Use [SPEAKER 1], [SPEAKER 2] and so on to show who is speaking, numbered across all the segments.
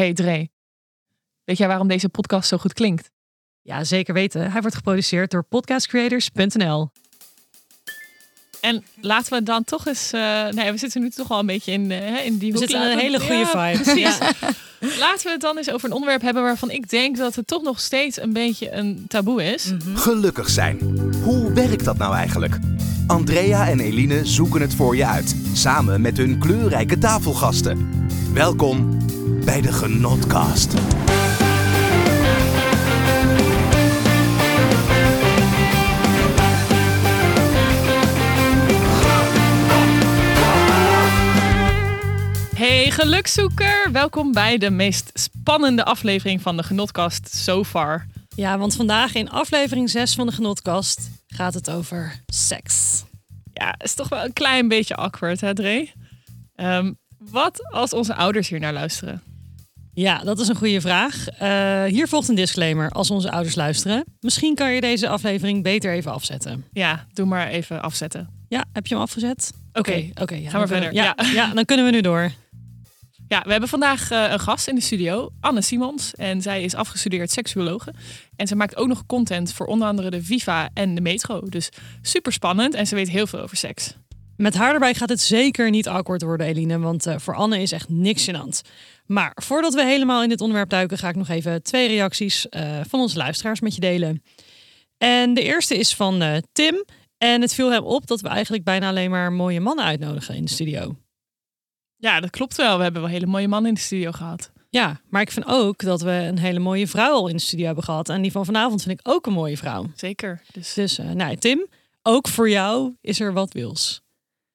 [SPEAKER 1] Hey Dre, weet jij waarom deze podcast zo goed klinkt?
[SPEAKER 2] Ja, zeker weten. Hij wordt geproduceerd door podcastcreators.nl.
[SPEAKER 1] En laten we dan toch eens... eh, nee, we zitten nu toch wel een beetje in, eh, in die
[SPEAKER 2] We zitten in een hele goede
[SPEAKER 1] Ja,
[SPEAKER 2] vibe.
[SPEAKER 1] Precies.
[SPEAKER 2] Ja.
[SPEAKER 1] Laten we het dan eens over een onderwerp hebben waarvan ik denk dat het toch nog steeds een beetje een taboe is.
[SPEAKER 3] Gelukkig zijn. Hoe werkt dat nou eigenlijk? Andrea en Eline zoeken het voor je uit, samen met hun kleurrijke tafelgasten. Welkom bij de Genotcast.
[SPEAKER 1] Hey gelukzoeker, welkom bij de meest spannende aflevering van de Genotkast so far.
[SPEAKER 2] Ja, want vandaag in aflevering 6 van de Genotkast gaat het over seks.
[SPEAKER 1] Ja, is toch wel een klein beetje awkward, hè Dre? Ehm, wat als onze ouders hier naar luisteren?
[SPEAKER 2] Ja, dat is een goede vraag. Eh, hier volgt een disclaimer als onze ouders luisteren. Misschien kan je deze aflevering beter even afzetten.
[SPEAKER 1] Ja, doe maar even afzetten.
[SPEAKER 2] Ja, heb je hem afgezet?
[SPEAKER 1] Oké,
[SPEAKER 2] oké. ja,
[SPEAKER 1] Ga maar
[SPEAKER 2] dan kunnen-
[SPEAKER 1] verder.
[SPEAKER 2] Ja,
[SPEAKER 1] Ja.
[SPEAKER 2] ja, dan kunnen we nu door.
[SPEAKER 1] Ja, we hebben vandaag eh, een gast in de studio, Anne Simons. En zij is afgestudeerd seksuologe. En ze maakt ook nog content voor onder andere de Viva en de Metro. Dus super spannend en ze weet heel veel over seks.
[SPEAKER 2] Met haar erbij gaat het zeker niet awkward worden, Eline. Want eh, voor Anne is echt niks gênant. Maar voordat we helemaal in dit onderwerp duiken, ga ik nog even twee reacties eh, van onze luisteraars met je delen. En de eerste is van eh, Tim. En het viel hem op dat we eigenlijk bijna alleen maar mooie mannen uitnodigen in de studio.
[SPEAKER 1] Ja, dat klopt wel. We hebben wel hele mooie mannen in de studio gehad.
[SPEAKER 2] Ja, maar ik vind ook dat we een hele mooie vrouw al in de studio hebben gehad. En die van vanavond vind ik ook een mooie vrouw.
[SPEAKER 1] Zeker. Dus
[SPEAKER 2] Dus nou, Tim, ook voor jou is er wat wils.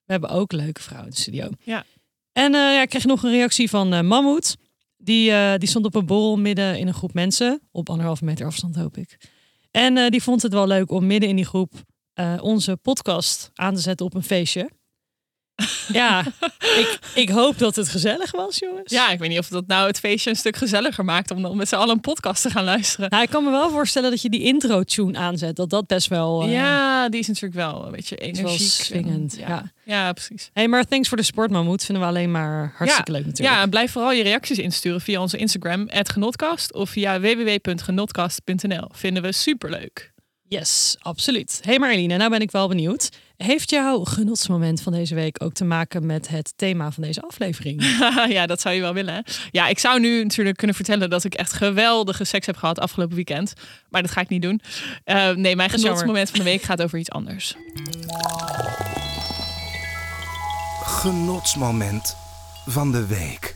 [SPEAKER 2] We hebben ook leuke vrouwen in de studio.
[SPEAKER 1] Ja.
[SPEAKER 2] En eh, ja, ik kreeg nog een reactie van eh Mammoet. Die, eh, die stond op een borrel midden in een groep mensen. Op anderhalve meter afstand, hoop ik. En die vond het wel leuk om midden in die groep onze podcast aan te zetten op een feestje. Ja, ik, ik hoop dat het gezellig was, jongens.
[SPEAKER 1] ja, ik weet niet of dat nou het feestje een stuk gezelliger maakt om dan met z'n allen een podcast te gaan luisteren.
[SPEAKER 2] Nou, ik kan me wel voorstellen dat je die intro-tune aanzet. Dat dat best wel... eh,
[SPEAKER 1] ja, die is natuurlijk wel een beetje energiek.
[SPEAKER 2] swingend.
[SPEAKER 1] ja.
[SPEAKER 2] ja.
[SPEAKER 1] ja, precies.
[SPEAKER 2] Hey, maar thanks voor de sport, Mammoet. Vinden we alleen maar hartstikke leuk natuurlijk.
[SPEAKER 1] Ja, en blijf vooral je reacties insturen via onze Instagram, @genotkast of via www.genotkast.nl. Vinden we superleuk.
[SPEAKER 2] Yes, absoluut. Hey maar Eline, nou ben ik wel benieuwd. Heeft jouw genotsmoment van deze week ook te maken met het thema van deze aflevering?
[SPEAKER 1] ja, dat zou je wel willen. hè? Ja, ik zou nu natuurlijk kunnen vertellen dat ik echt geweldige seks heb gehad afgelopen weekend. Maar dat ga ik niet doen. Eh, nee, mijn genotsmoment van de week gaat over iets anders.
[SPEAKER 3] Genotsmoment van de week.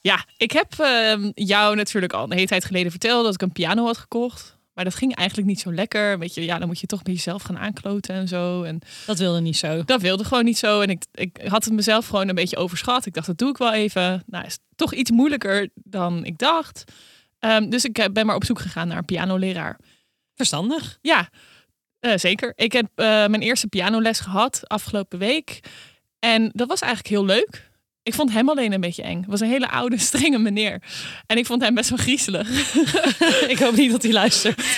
[SPEAKER 1] Ja, ik heb ehm, jou natuurlijk al een hele tijd geleden verteld dat ik een piano had gekocht. Maar dat ging eigenlijk niet zo lekker. Weet je, ja, dan moet je toch met jezelf gaan aankloten en zo. En
[SPEAKER 2] Dat wilde niet zo.
[SPEAKER 1] dat wilde gewoon niet zo. En ik, ik had het mezelf gewoon een beetje overschat. Ik dacht, dat doe ik wel even. Nou, is toch iets moeilijker dan ik dacht. Ehm, dus ik ben maar op zoek gegaan naar een pianoleraar.
[SPEAKER 2] Verstandig.
[SPEAKER 1] Ja, eh, zeker. Ik heb eh, mijn eerste pianoles gehad afgelopen week. En dat was eigenlijk heel leuk. Ik vond hem alleen een beetje eng. Het was een hele oude, strenge meneer. En ik vond hem best wel griezelig.
[SPEAKER 2] ik hoop niet dat hij luistert.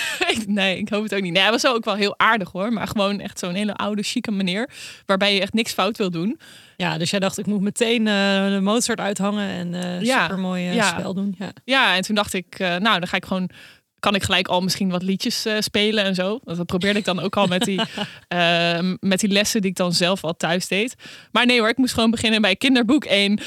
[SPEAKER 1] Nee, ik hoop het ook niet. Nee, hij was ook wel heel aardig hoor. Maar gewoon echt zo'n hele oude, chique meneer. Waarbij je echt niks fout wil doen.
[SPEAKER 2] Ja, dus jij dacht, ik moet meteen eh, de Mozart uithangen en eh
[SPEAKER 1] Ja,
[SPEAKER 2] supermooi eh,
[SPEAKER 1] ja.
[SPEAKER 2] spel doen. Ja.
[SPEAKER 1] Ja, en toen dacht ik, eh, nou, dan ga ik gewoon. Kan ik gelijk al misschien wat liedjes eh, spelen en zo? Dat probeerde ik dan ook al met die, eh, met die lessen die ik dan zelf al thuis deed. Maar nee hoor, ik moest gewoon beginnen bij kinderboek 1.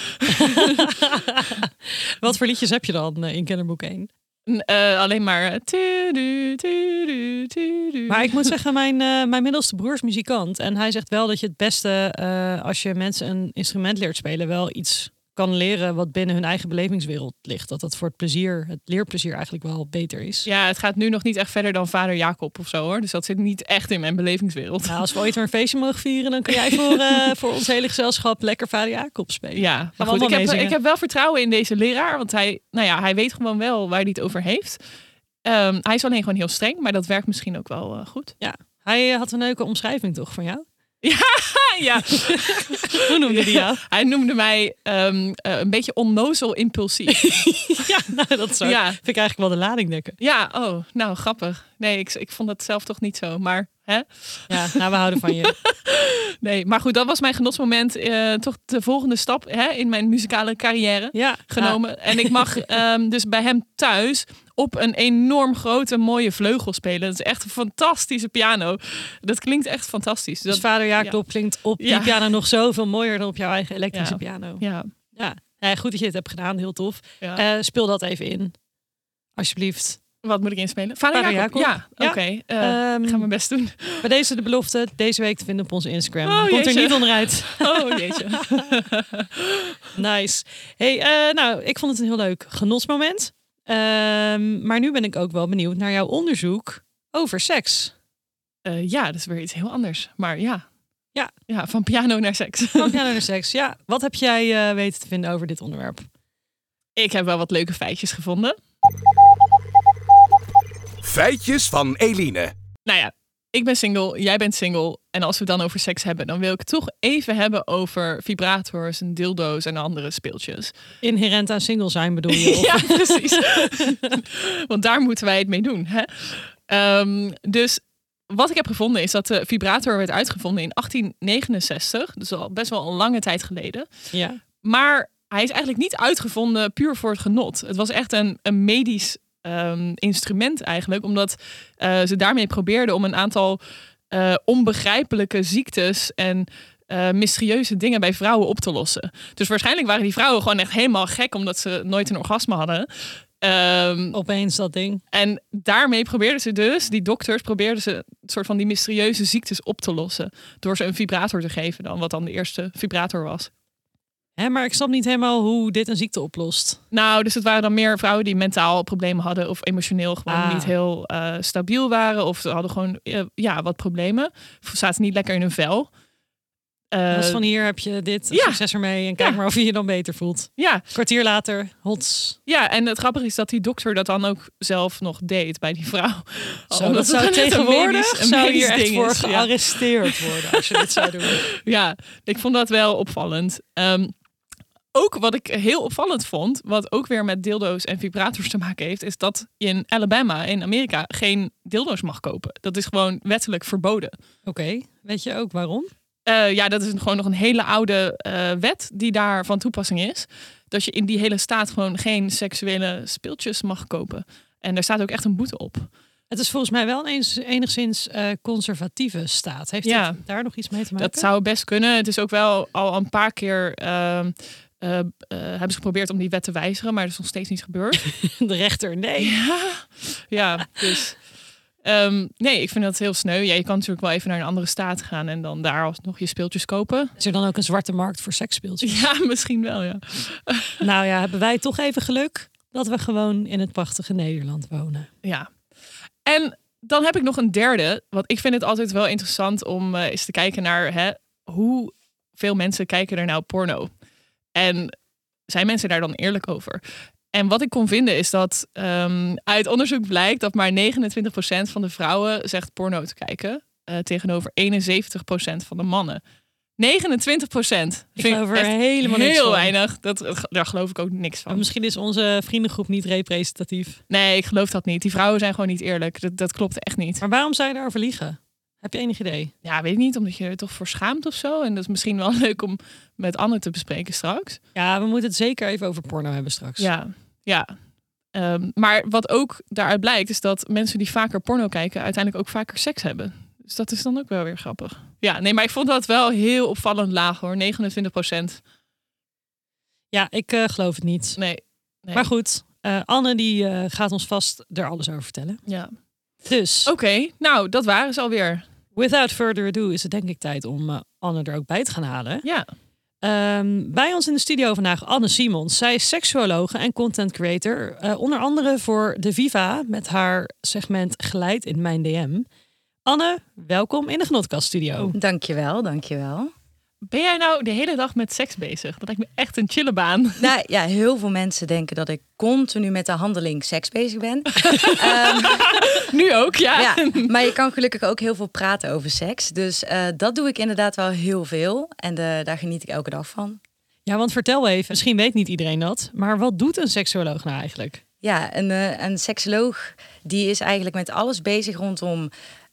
[SPEAKER 2] Wat voor liedjes heb je dan eh, in kinderboek 1?
[SPEAKER 1] Eh, alleen maar. tudu, tudu, tudu.
[SPEAKER 2] Maar ik moet zeggen, mijn, mijn middelste broer is muzikant. En hij zegt wel dat je het beste, als je mensen een instrument leert spelen, wel iets kan leren wat binnen hun eigen belevingswereld ligt. Dat dat voor het plezier, het leerplezier eigenlijk wel beter is.
[SPEAKER 1] Ja, het gaat nu nog niet echt verder dan vader Jacob of zo hoor. Dus dat zit niet echt in mijn belevingswereld.
[SPEAKER 2] Nou, als we ooit weer een feestje mogen vieren, dan kun jij voor, eh, voor ons hele gezelschap lekker vader Jacob spelen.
[SPEAKER 1] Ja, maar goed, ik heb, ik heb wel vertrouwen in deze leraar. Want hij, nou ja, hij weet gewoon wel waar hij het over heeft. Ehm, hij is alleen gewoon heel streng, maar dat werkt misschien ook wel eh, goed.
[SPEAKER 2] Hij eh, had een leuke omschrijving toch van jou?
[SPEAKER 1] ja,
[SPEAKER 2] Hoe noemde hij jou?
[SPEAKER 1] hij noemde mij ehm, eh, een beetje onnozel impulsief.
[SPEAKER 2] ja, nou, dat zou,
[SPEAKER 1] Ja.
[SPEAKER 2] vind ik eigenlijk wel de lading dekken.
[SPEAKER 1] ja, oh, nou grappig. Nee, ik, ik vond het zelf toch niet zo. Maar Hè?
[SPEAKER 2] Ja, nou, we houden van je.
[SPEAKER 1] Nee, maar goed, dat was mijn genotsmoment. eh, toch de volgende stap hè, in mijn muzikale carrière
[SPEAKER 2] Ja,
[SPEAKER 1] genomen. En ik mag ehm, dus bij hem thuis op een enorm grote, mooie vleugel spelen. Dat is echt een fantastische piano. Dat klinkt echt fantastisch.
[SPEAKER 2] Dus
[SPEAKER 1] Dat,
[SPEAKER 2] vader Jacob klinkt op die piano nog zoveel mooier dan op jouw eigen elektrische piano.
[SPEAKER 1] ja,
[SPEAKER 2] Ja. Goed dat je het hebt gedaan, heel tof. Eh, speel dat even in, alsjeblieft.
[SPEAKER 1] Wat moet ik inspelen? Vader,
[SPEAKER 2] Vader
[SPEAKER 1] Jacob?
[SPEAKER 2] Jacob.
[SPEAKER 1] Ja, oké. ik ga mijn best doen.
[SPEAKER 2] Bij deze de belofte, deze week te vinden op onze Instagram.
[SPEAKER 1] Oh,
[SPEAKER 2] Komt er niet onderuit.
[SPEAKER 1] Oh jeetje.
[SPEAKER 2] Nice. Hey, eh, nou, ik vond het een heel leuk genotsmoment. Ehm, maar nu ben ik ook wel benieuwd naar jouw onderzoek over seks.
[SPEAKER 1] Eh, ja, dat is weer iets heel anders. Maar ja.
[SPEAKER 2] Ja.
[SPEAKER 1] ja van piano naar seks.
[SPEAKER 2] Van piano naar seks. Ja, wat heb jij eh, weten te vinden over dit onderwerp?
[SPEAKER 1] Ik heb wel wat leuke feitjes gevonden.
[SPEAKER 3] Feitjes van Eline.
[SPEAKER 1] Nou ja, ik ben single, jij bent single. En als we het dan over seks hebben, dan wil ik het toch even hebben over vibrators en dildo's en andere speeltjes.
[SPEAKER 2] Inherent aan single zijn bedoel je? Of-
[SPEAKER 1] Ja, precies. Want daar moeten wij het mee doen. Hè? Ehm, dus wat ik heb gevonden is dat de vibrator werd uitgevonden in 1869. Dus al best wel een lange tijd geleden.
[SPEAKER 2] ja.
[SPEAKER 1] Maar hij is eigenlijk niet uitgevonden puur voor het genot. Het was echt een, een medisch ehm, instrument eigenlijk. Omdat eh, ze daarmee probeerden om een aantal eh, onbegrijpelijke ziektes en eh, mysterieuze dingen bij vrouwen op te lossen. Dus waarschijnlijk waren die vrouwen gewoon echt helemaal gek omdat ze nooit een orgasme hadden. Ehm,
[SPEAKER 2] Opeens dat ding.
[SPEAKER 1] en daarmee probeerden ze dus, die dokters probeerden ze een soort van die mysterieuze ziektes op te lossen. Door ze een vibrator te geven dan, wat dan de eerste vibrator was.
[SPEAKER 2] Hè, maar ik snap niet helemaal hoe dit een ziekte oplost.
[SPEAKER 1] Nou, dus het waren dan meer vrouwen die mentaal problemen hadden of emotioneel gewoon
[SPEAKER 2] Ah.
[SPEAKER 1] niet heel eh, stabiel waren. Of ze hadden gewoon eh, ja, wat problemen. Of zaten niet lekker in hun vel.
[SPEAKER 2] Dus van hier heb je dit,
[SPEAKER 1] ja.
[SPEAKER 2] succes ermee en kijk
[SPEAKER 1] Ja.
[SPEAKER 2] maar of je je dan beter voelt.
[SPEAKER 1] ja,
[SPEAKER 2] Kwartier later, hots.
[SPEAKER 1] ja, en het grappige is dat die dokter dat dan ook zelf nog deed bij die vrouw.
[SPEAKER 2] Zo,
[SPEAKER 1] Omdat
[SPEAKER 2] dat zou tegenwoordig
[SPEAKER 1] een
[SPEAKER 2] zou hier echt voor
[SPEAKER 1] is, ja.
[SPEAKER 2] gearresteerd worden als je dit zou doen.
[SPEAKER 1] Ja, ik vond dat wel opvallend. Ehm, ook wat ik heel opvallend vond, wat ook weer met dildo's en vibrators te maken heeft, is dat je in Alabama, in Amerika, geen dildo's mag kopen. Dat is gewoon wettelijk verboden.
[SPEAKER 2] Oké, weet je ook waarom?
[SPEAKER 1] Eh, ja, dat is gewoon nog een hele oude eh, wet die daar van toepassing is. Dat je in die hele staat gewoon geen seksuele speeltjes mag kopen. En daar staat ook echt een boete op.
[SPEAKER 2] Het is volgens mij wel een eens, enigszins eh, conservatieve staat. Heeft
[SPEAKER 1] Ja.
[SPEAKER 2] daar nog iets mee te maken?
[SPEAKER 1] Dat zou best kunnen. Het is ook wel al een paar keer ehm, eh, hebben ze geprobeerd om die wet te wijzigen, maar dat is nog steeds niet gebeurd.
[SPEAKER 2] De rechter, nee.
[SPEAKER 1] Ja, ja dus. ehm, nee, ik vind dat heel sneu. Ja, je kan natuurlijk wel even naar een andere staat gaan en dan daar alsnog je speeltjes kopen.
[SPEAKER 2] Is er dan ook een zwarte markt voor seksspeeltjes?
[SPEAKER 1] Ja, misschien wel, ja.
[SPEAKER 2] Nou ja, hebben wij toch even geluk dat we gewoon in het prachtige Nederland wonen.
[SPEAKER 1] ja. En dan heb ik nog een derde. Want ik vind het altijd wel interessant om eh, eens te kijken naar hè, hoeveel mensen kijken er nou porno. En zijn mensen daar dan eerlijk over? En wat ik kon vinden is dat ehm, uit onderzoek blijkt dat maar 29% van de vrouwen zegt porno te kijken. eh, tegenover 71% van de mannen. 29 procent.
[SPEAKER 2] Ik geloof er helemaal niks
[SPEAKER 1] heel
[SPEAKER 2] van.
[SPEAKER 1] weinig. Dat, daar geloof ik ook niks
[SPEAKER 2] Maar
[SPEAKER 1] van.
[SPEAKER 2] misschien is onze vriendengroep niet representatief.
[SPEAKER 1] Nee, ik geloof dat niet. Die vrouwen zijn gewoon niet eerlijk. Dat, dat klopt echt niet.
[SPEAKER 2] Maar waarom zou je daarover liegen? Heb je enig idee?
[SPEAKER 1] Ja, weet ik niet. Omdat je er toch voor schaamt of zo. En dat is misschien wel leuk om met Anne te bespreken straks.
[SPEAKER 2] Ja, we moeten het zeker even over porno hebben straks.
[SPEAKER 1] Ja, ja. Ehm, maar wat ook daaruit blijkt, is dat mensen die vaker porno kijken, uiteindelijk ook vaker seks hebben. Dus dat is dan ook wel weer grappig. Ja, nee, maar ik vond dat wel heel opvallend laag hoor. 29 procent.
[SPEAKER 2] Ja, ik eh, geloof het niet.
[SPEAKER 1] Nee. nee.
[SPEAKER 2] Maar goed, eh, Anne die eh, gaat ons vast er alles over vertellen.
[SPEAKER 1] Ja.
[SPEAKER 2] Dus,
[SPEAKER 1] Oké, nou, dat waren ze alweer.
[SPEAKER 2] Without further ado is het denk ik tijd om eh, Anne er ook bij te gaan halen.
[SPEAKER 1] Ja.
[SPEAKER 2] Ehm, bij ons in de studio vandaag Anne Simons. Zij is seksuologe en content creator. eh, onder andere voor de Viva met haar segment Geleid in mijn DM. Anne, welkom in de Genotkast studio.
[SPEAKER 4] Dankjewel, dankjewel.
[SPEAKER 1] Ben jij nou de hele dag met seks bezig? Dat lijkt me echt een chille baan.
[SPEAKER 4] Nou ja, heel veel mensen denken dat ik continu met de handeling seks bezig ben. Ehm,
[SPEAKER 1] Nu ook, ja.
[SPEAKER 4] ja, maar je kan gelukkig ook heel veel praten over seks. Dus eh, dat doe ik inderdaad wel heel veel. En eh, daar geniet ik elke dag van.
[SPEAKER 2] Ja, want vertel even, misschien weet niet iedereen dat, maar wat doet een seksuoloog nou eigenlijk?
[SPEAKER 4] Ja, een, eh, een seksoloog die is eigenlijk met alles bezig rondom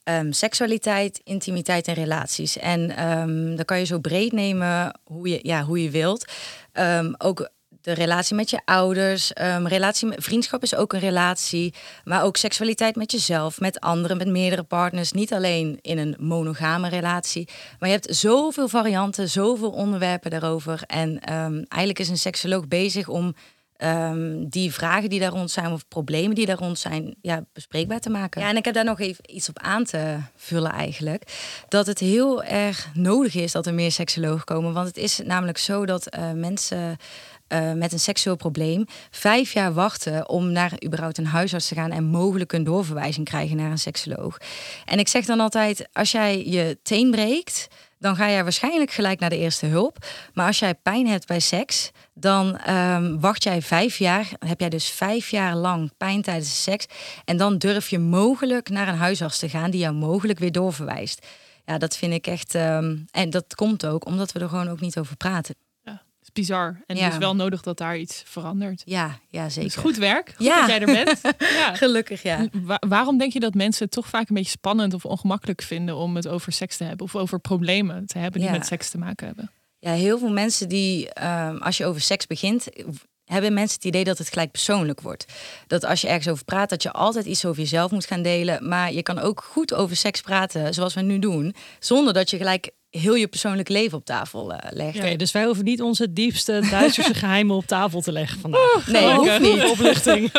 [SPEAKER 4] ehm, seksualiteit, intimiteit en relaties. En ehm dan kan je zo breed nemen hoe je, ja, hoe je wilt. Ehm, ook de relatie met je ouders, relatie vriendschap is ook een relatie, maar ook seksualiteit met jezelf, met anderen, met meerdere partners. Niet alleen in een monogame relatie, maar je hebt zoveel varianten, zoveel onderwerpen daarover. En eigenlijk is een seksoloog bezig om ehm, die vragen die daar rond zijn of problemen die daar rond zijn, ja, bespreekbaar te maken. Ja, en ik heb daar nog even iets op aan te vullen eigenlijk. Dat het heel erg nodig is dat er meer seksologen komen. Want het is namelijk zo dat eh, mensen eh, met een seksueel probleem vijf jaar wachten om naar überhaupt een huisarts te gaan en mogelijk een doorverwijzing krijgen naar een seksoloog. En ik zeg dan altijd, als jij je teen breekt, dan ga jij waarschijnlijk gelijk naar de eerste hulp. Maar als jij pijn hebt bij seks, dan ehm, wacht jij vijf jaar. Heb jij dus vijf jaar lang pijn tijdens de seks. En dan durf je mogelijk naar een huisarts te gaan die jou mogelijk weer doorverwijst. Ja, dat vind ik echt. ehm, en dat komt ook omdat we er gewoon ook niet over praten.
[SPEAKER 1] Bizar. En
[SPEAKER 4] Ja.
[SPEAKER 1] het is wel nodig dat daar iets verandert.
[SPEAKER 4] Ja, ja zeker.
[SPEAKER 1] Dus goed werk. Goed
[SPEAKER 4] Ja.
[SPEAKER 1] dat jij er bent. ja.
[SPEAKER 4] Gelukkig, ja.
[SPEAKER 1] Wa- waarom denk je dat mensen het toch vaak een beetje spannend of ongemakkelijk vinden om het over seks te hebben? Of over problemen te hebben die met seks te maken hebben?
[SPEAKER 4] Ja, heel veel mensen die, ehm, als je over seks begint, hebben mensen het idee dat het gelijk persoonlijk wordt. Dat als je ergens over praat, dat je altijd iets over jezelf moet gaan delen. Maar je kan ook goed over seks praten, zoals we nu doen, zonder dat je gelijk heel je persoonlijke leven op tafel eh.
[SPEAKER 2] Oké, dus wij hoeven niet onze diepste Duitserse geheimen op tafel te leggen vandaag.
[SPEAKER 4] Nee,
[SPEAKER 2] Gewoon
[SPEAKER 4] hoeft niet.
[SPEAKER 2] Opluchting.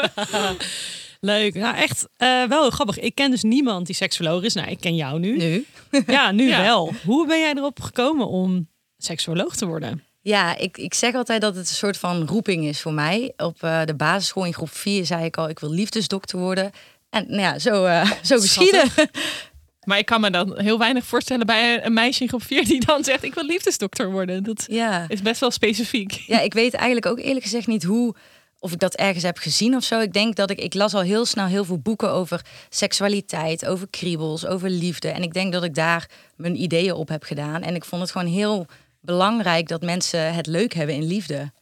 [SPEAKER 2] Leuk. Nou, echt eh, wel grappig. Ik ken dus niemand die seksoloog is. Nou, ik ken jou nu.
[SPEAKER 4] Nu.
[SPEAKER 2] Ja, nu
[SPEAKER 1] Ja.
[SPEAKER 2] wel. Hoe ben jij erop gekomen om seksoloog te worden?
[SPEAKER 4] Ja, ik, ik zeg altijd dat het een soort van roeping is voor mij. Op eh, de basisschool in groep 4 zei ik al, ik wil liefdesdokter worden. En nou ja, zo, eh zo geschieden.
[SPEAKER 1] Maar ik kan me dan heel weinig voorstellen bij een meisje in groep 4 die dan zegt: Ik wil liefdesdokter worden. Dat
[SPEAKER 4] Ja.
[SPEAKER 1] is best wel specifiek.
[SPEAKER 4] Ja, ik weet eigenlijk ook eerlijk gezegd niet hoe. Of ik dat ergens heb gezien of zo. Ik denk dat ik. Ik las al heel snel heel veel boeken over seksualiteit, over kriebels, over liefde. En ik denk dat ik daar mijn ideeën op heb gedaan. En ik vond het gewoon heel belangrijk dat mensen het leuk hebben in liefde.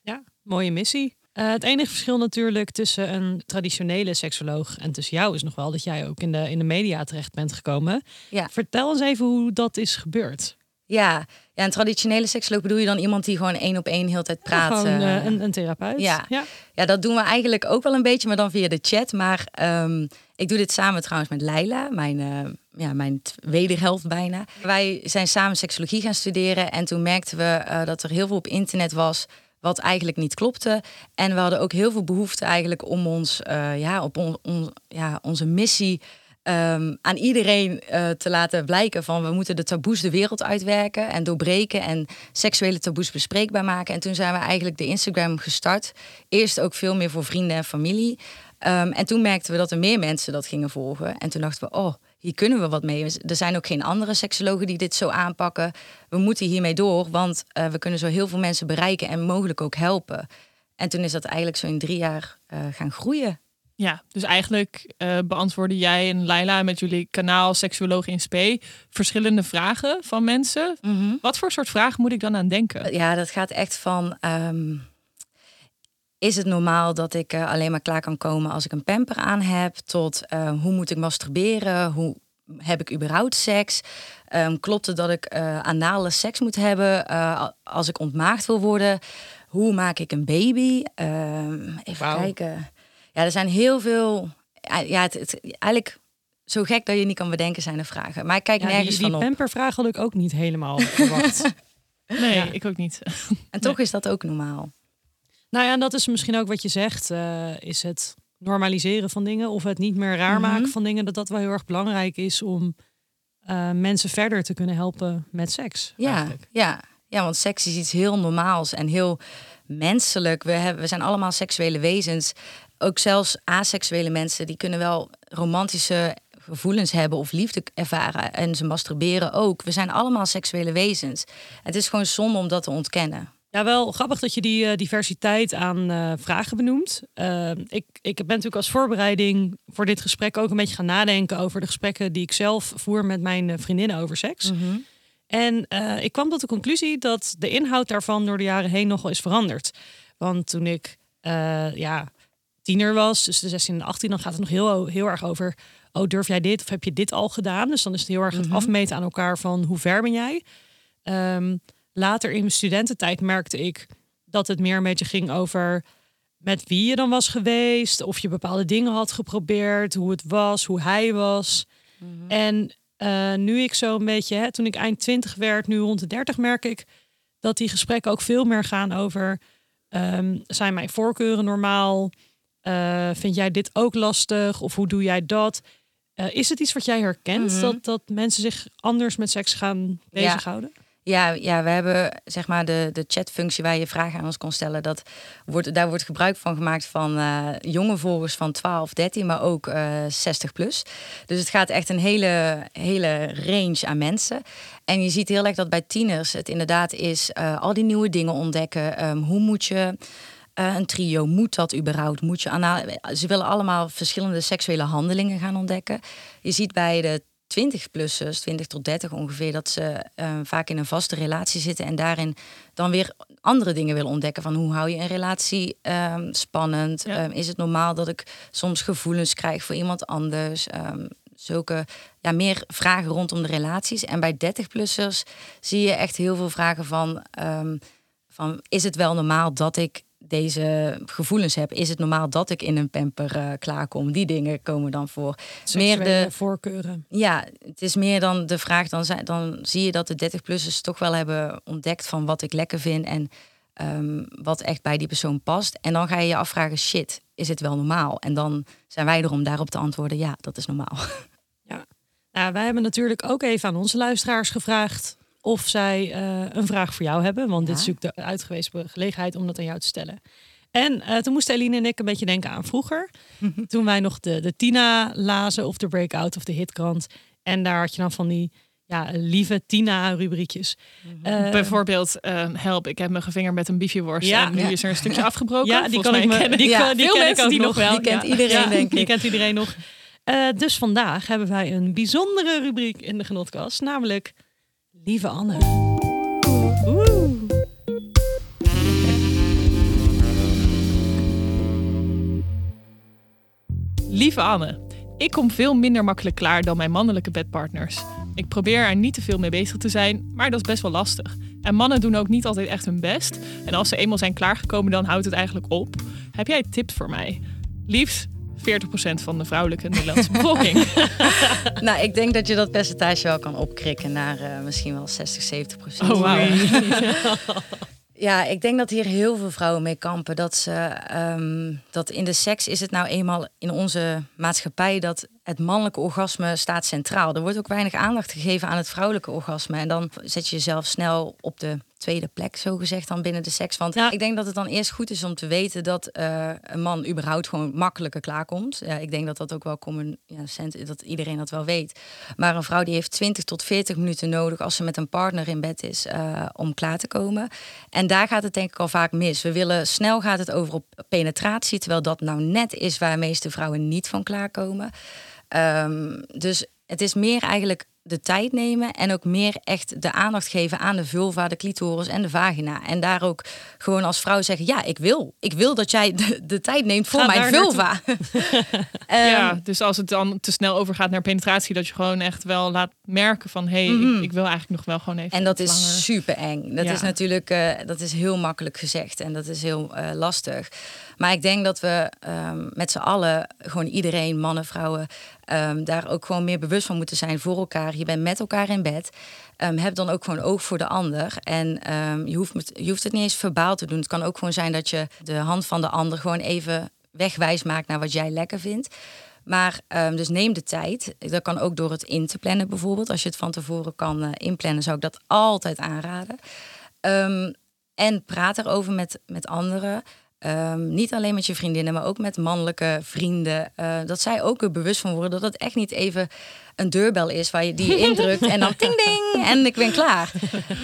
[SPEAKER 2] Ja, mooie missie. Eh, het enige verschil natuurlijk tussen een traditionele seksoloog en tussen jou is nog wel dat jij ook in de, in de media terecht bent gekomen.
[SPEAKER 4] Ja.
[SPEAKER 2] Vertel eens even hoe dat is gebeurd.
[SPEAKER 4] Ja, ja een traditionele seksoloog bedoel je dan iemand die gewoon één op één heel tijd praat.
[SPEAKER 2] Gewoon
[SPEAKER 4] eh,
[SPEAKER 2] eh, een, een therapeut.
[SPEAKER 4] ja.
[SPEAKER 2] ja.
[SPEAKER 4] Ja, dat doen we eigenlijk ook wel een beetje, maar dan via de chat. Maar ehm, ik doe dit samen trouwens met Leila, mijn, eh, ja, mijn wederhelft bijna. Wij zijn samen seksologie gaan studeren en toen merkten we dat er heel veel op internet was wat eigenlijk niet klopte. En we hadden ook heel veel behoefte eigenlijk om ons, eh, ja, op on, ja, onze missie ehm, aan iedereen eh, te laten blijken van we moeten de taboes de wereld uitwerken en doorbreken en seksuele taboes bespreekbaar maken. En toen zijn we eigenlijk de Instagram gestart. Eerst ook veel meer voor vrienden en familie. Ehm, en toen merkten we dat er meer mensen dat gingen volgen. En toen dachten we, oh, hier kunnen we wat mee. Er zijn ook geen andere seksologen die dit zo aanpakken. We moeten hiermee door, want eh, we kunnen zo heel veel mensen bereiken en mogelijk ook helpen. En toen is dat eigenlijk zo in drie jaar eh, gaan groeien.
[SPEAKER 1] Ja, dus eigenlijk eh, beantwoorden jij en Laila met jullie kanaal Seksuoloog in Spe verschillende vragen van mensen. Wat voor soort vragen moet ik dan aan denken?
[SPEAKER 4] Ja, dat gaat echt van. ehm, is het normaal dat ik eh, alleen maar klaar kan komen als ik een pamper aan heb? Tot eh, hoe moet ik masturberen? Hoe heb ik überhaupt seks? Ehm, klopt het dat ik eh anale seks moet hebben als ik ontmaagd wil worden? Hoe maak ik een baby? Ehm, even kijken. Ja, er zijn heel veel. Ja, het, het- eigenlijk zo gek dat je niet kan bedenken zijn de vragen. Maar ik kijk
[SPEAKER 2] Ja,
[SPEAKER 4] nergens
[SPEAKER 2] die die
[SPEAKER 4] van op.
[SPEAKER 2] pampervraag had ik ook niet helemaal verwacht.
[SPEAKER 1] Nee,
[SPEAKER 2] Ja.
[SPEAKER 1] ik ook niet.
[SPEAKER 4] En toch is dat ook normaal.
[SPEAKER 2] Nou ja, en dat is misschien ook wat je zegt. eh, is het normaliseren van dingen of het niet meer raar
[SPEAKER 4] Mhm.
[SPEAKER 2] maken van dingen. Dat dat wel heel erg belangrijk is om eh, mensen verder te kunnen helpen met seks.
[SPEAKER 4] Ja,
[SPEAKER 2] eigenlijk.
[SPEAKER 4] ja, ja, want seks is iets heel normaals en heel menselijk. We, hebben, we zijn allemaal seksuele wezens. Ook zelfs aseksuele mensen, die kunnen wel romantische gevoelens hebben of liefde ervaren. En ze masturberen ook. We zijn allemaal seksuele wezens. Het is gewoon zonde om dat te ontkennen.
[SPEAKER 2] Ja, wel grappig dat je die eh, diversiteit aan eh, vragen benoemt. Eh, ik, ik ben natuurlijk als voorbereiding voor dit gesprek ook een beetje gaan nadenken over de gesprekken die ik zelf voer met mijn vriendinnen over seks. En eh, ik kwam tot de conclusie dat de inhoud daarvan door de jaren heen nogal is veranderd. Want toen ik, ja, tiener was, dus de 16 en 18, dan gaat het nog heel, heel erg over, oh durf jij dit of heb je dit al gedaan? Dus dan is het heel erg het
[SPEAKER 4] Mhm.
[SPEAKER 2] afmeten aan elkaar van hoe ver ben jij? Ehm, later in mijn studententijd merkte ik dat het meer een beetje ging over met wie je dan was geweest, of je bepaalde dingen had geprobeerd, hoe het was, hoe hij was. En eh, nu ik zo een beetje, hè, toen ik eind 20 werd, nu rond de 30, merk ik dat die gesprekken ook veel meer gaan over: ehm, zijn mijn voorkeuren normaal? Eh, vind jij dit ook lastig? Of hoe doe jij dat? Eh, is het iets wat jij herkent?
[SPEAKER 4] Mhm.
[SPEAKER 2] dat, dat mensen zich anders met seks gaan bezighouden?
[SPEAKER 4] Ja, ja, we hebben zeg maar de, de chatfunctie waar je vragen aan ons kon stellen. Dat wordt, daar wordt gebruik van gemaakt van eh, jonge volgers van 12, 13, maar ook eh 60 plus. Dus het gaat echt een hele, hele range aan mensen. En je ziet heel erg dat bij tieners het inderdaad is eh, al die nieuwe dingen ontdekken. Ehm, hoe moet je een trio, moet dat überhaupt? Moet je Ze willen allemaal verschillende seksuele handelingen gaan ontdekken. Je ziet bij de 20-plussers, 20 tot 30 ongeveer, dat ze eh, vaak in een vaste relatie zitten en daarin dan weer andere dingen willen ontdekken. Van hoe hou je een relatie ehm, spannend?
[SPEAKER 1] Ja.
[SPEAKER 4] Ehm, is het normaal dat ik soms gevoelens krijg voor iemand anders? Ehm, zulke ja, meer vragen rondom de relaties. En bij 30-plussers zie je echt heel veel vragen van, ehm, van is het wel normaal dat ik deze gevoelens heb? Is het normaal dat ik in een pamper eh, klaarkom? Die dingen komen dan voor. Meer de,
[SPEAKER 2] voorkeuren.
[SPEAKER 4] ja, het is meer dan de vraag. Dan, zijn, dan zie je dat de 30-plussers toch wel hebben ontdekt van wat ik lekker vind en ehm, wat echt bij die persoon past. En dan ga je je afvragen: shit, is het wel normaal? En dan zijn wij er om daarop te antwoorden: ja, dat is normaal.
[SPEAKER 2] Nou, wij hebben natuurlijk ook even aan onze luisteraars gevraagd of zij eh, een vraag voor jou hebben. Want dit is natuurlijk de uitgewezen gelegenheid om dat aan jou te stellen. En eh, toen moesten Eline en ik een beetje denken aan vroeger. toen wij nog de, de Tina lazen of de Breakout of de Hitkrant. En daar had je dan van die ja, lieve Tina-rubriekjes. Eh,
[SPEAKER 1] Bijvoorbeeld, ehm, help, ik heb me gevingerd met een biefjeworst
[SPEAKER 2] Ja.
[SPEAKER 1] en nu
[SPEAKER 4] Ja.
[SPEAKER 1] is er een stukje afgebroken.
[SPEAKER 2] ja, die
[SPEAKER 1] Volgens
[SPEAKER 2] kan ik me,
[SPEAKER 1] kennen-
[SPEAKER 2] die,
[SPEAKER 4] Ja,
[SPEAKER 2] kan- die ken ik ook
[SPEAKER 1] die
[SPEAKER 2] nog wel.
[SPEAKER 4] Die kent
[SPEAKER 2] Ja.
[SPEAKER 4] iedereen,
[SPEAKER 2] Ja,
[SPEAKER 4] denk
[SPEAKER 2] Die
[SPEAKER 4] ik.
[SPEAKER 2] kent iedereen nog. Eh, dus vandaag hebben wij een bijzondere rubriek in de Genotkast, namelijk Lieve Anne.
[SPEAKER 1] Lieve Anne, ik kom veel minder makkelijk klaar dan mijn mannelijke bedpartners. Ik probeer er niet te veel mee bezig te zijn, maar dat is best wel lastig. En mannen doen ook niet altijd echt hun best. En als ze eenmaal zijn klaargekomen, dan houdt het eigenlijk op. Heb jij tips voor mij? Liefst 40% van de vrouwelijke Nederlandse bevolking.
[SPEAKER 4] nou, ik denk dat je dat percentage wel kan opkrikken naar eh, misschien wel 60, 70 procent.
[SPEAKER 1] Oh, wauw.
[SPEAKER 4] Ja, ik denk dat hier heel veel vrouwen mee kampen. Dat, ze, ehm, dat in de seks is het nou eenmaal in onze maatschappij dat het mannelijke orgasme staat centraal. Er wordt ook weinig aandacht gegeven aan het vrouwelijke orgasme. En dan zet je jezelf snel op de tweede plek, zo gezegd, dan binnen de seks. Want
[SPEAKER 2] Ja.
[SPEAKER 4] ik denk dat het dan eerst goed is om te weten dat eh, een man überhaupt gewoon makkelijker klaarkomt. Ja, ik denk dat dat ook wel common ja, cent- dat iedereen dat wel weet. Maar een vrouw die heeft 20 tot 40 minuten nodig als ze met een partner in bed is eh, om klaar te komen. En daar gaat het denk ik al vaak mis. We willen snel gaat het over op penetratie, terwijl dat nou net is waar de meeste vrouwen niet van klaarkomen. Ehm, dus het is meer eigenlijk de tijd nemen en ook meer echt de aandacht geven aan de vulva, de clitoris en de vagina. En daar ook gewoon als vrouw zeggen: ja, ik wil, ik wil dat jij de, de tijd neemt voor
[SPEAKER 2] Ga
[SPEAKER 4] mijn vulva. Ehm,
[SPEAKER 1] ja, dus als het dan te snel overgaat naar penetratie, dat je gewoon echt wel laat merken van hé, hey,
[SPEAKER 4] Mhm.
[SPEAKER 1] ik, ik wil eigenlijk nog wel gewoon even.
[SPEAKER 4] En dat is
[SPEAKER 1] langer.
[SPEAKER 4] super eng. Dat
[SPEAKER 1] Ja.
[SPEAKER 4] is natuurlijk eh, dat is heel makkelijk gezegd en dat is heel eh, lastig. Maar ik denk dat we ehm, met z'n allen, gewoon iedereen, mannen, vrouwen, ehm, daar ook gewoon meer bewust van moeten zijn voor elkaar. Je bent met elkaar in bed. Ehm, heb dan ook gewoon oog voor de ander. En ehm, je, hoeft je hoeft het niet eens verbaal te doen. Het kan ook gewoon zijn dat je de hand van de ander gewoon even wegwijs maakt naar wat jij lekker vindt. Maar dus neem de tijd. Dat kan ook door het in te plannen bijvoorbeeld. Als je het van tevoren kan eh, inplannen, zou ik dat altijd aanraden. En praat erover met, met anderen. Ehm, niet alleen met je vriendinnen, maar ook met mannelijke vrienden. eh, dat zij ook er bewust van worden dat het echt niet even een deurbel is waar je die je indrukt en dan ding ding en ik ben klaar.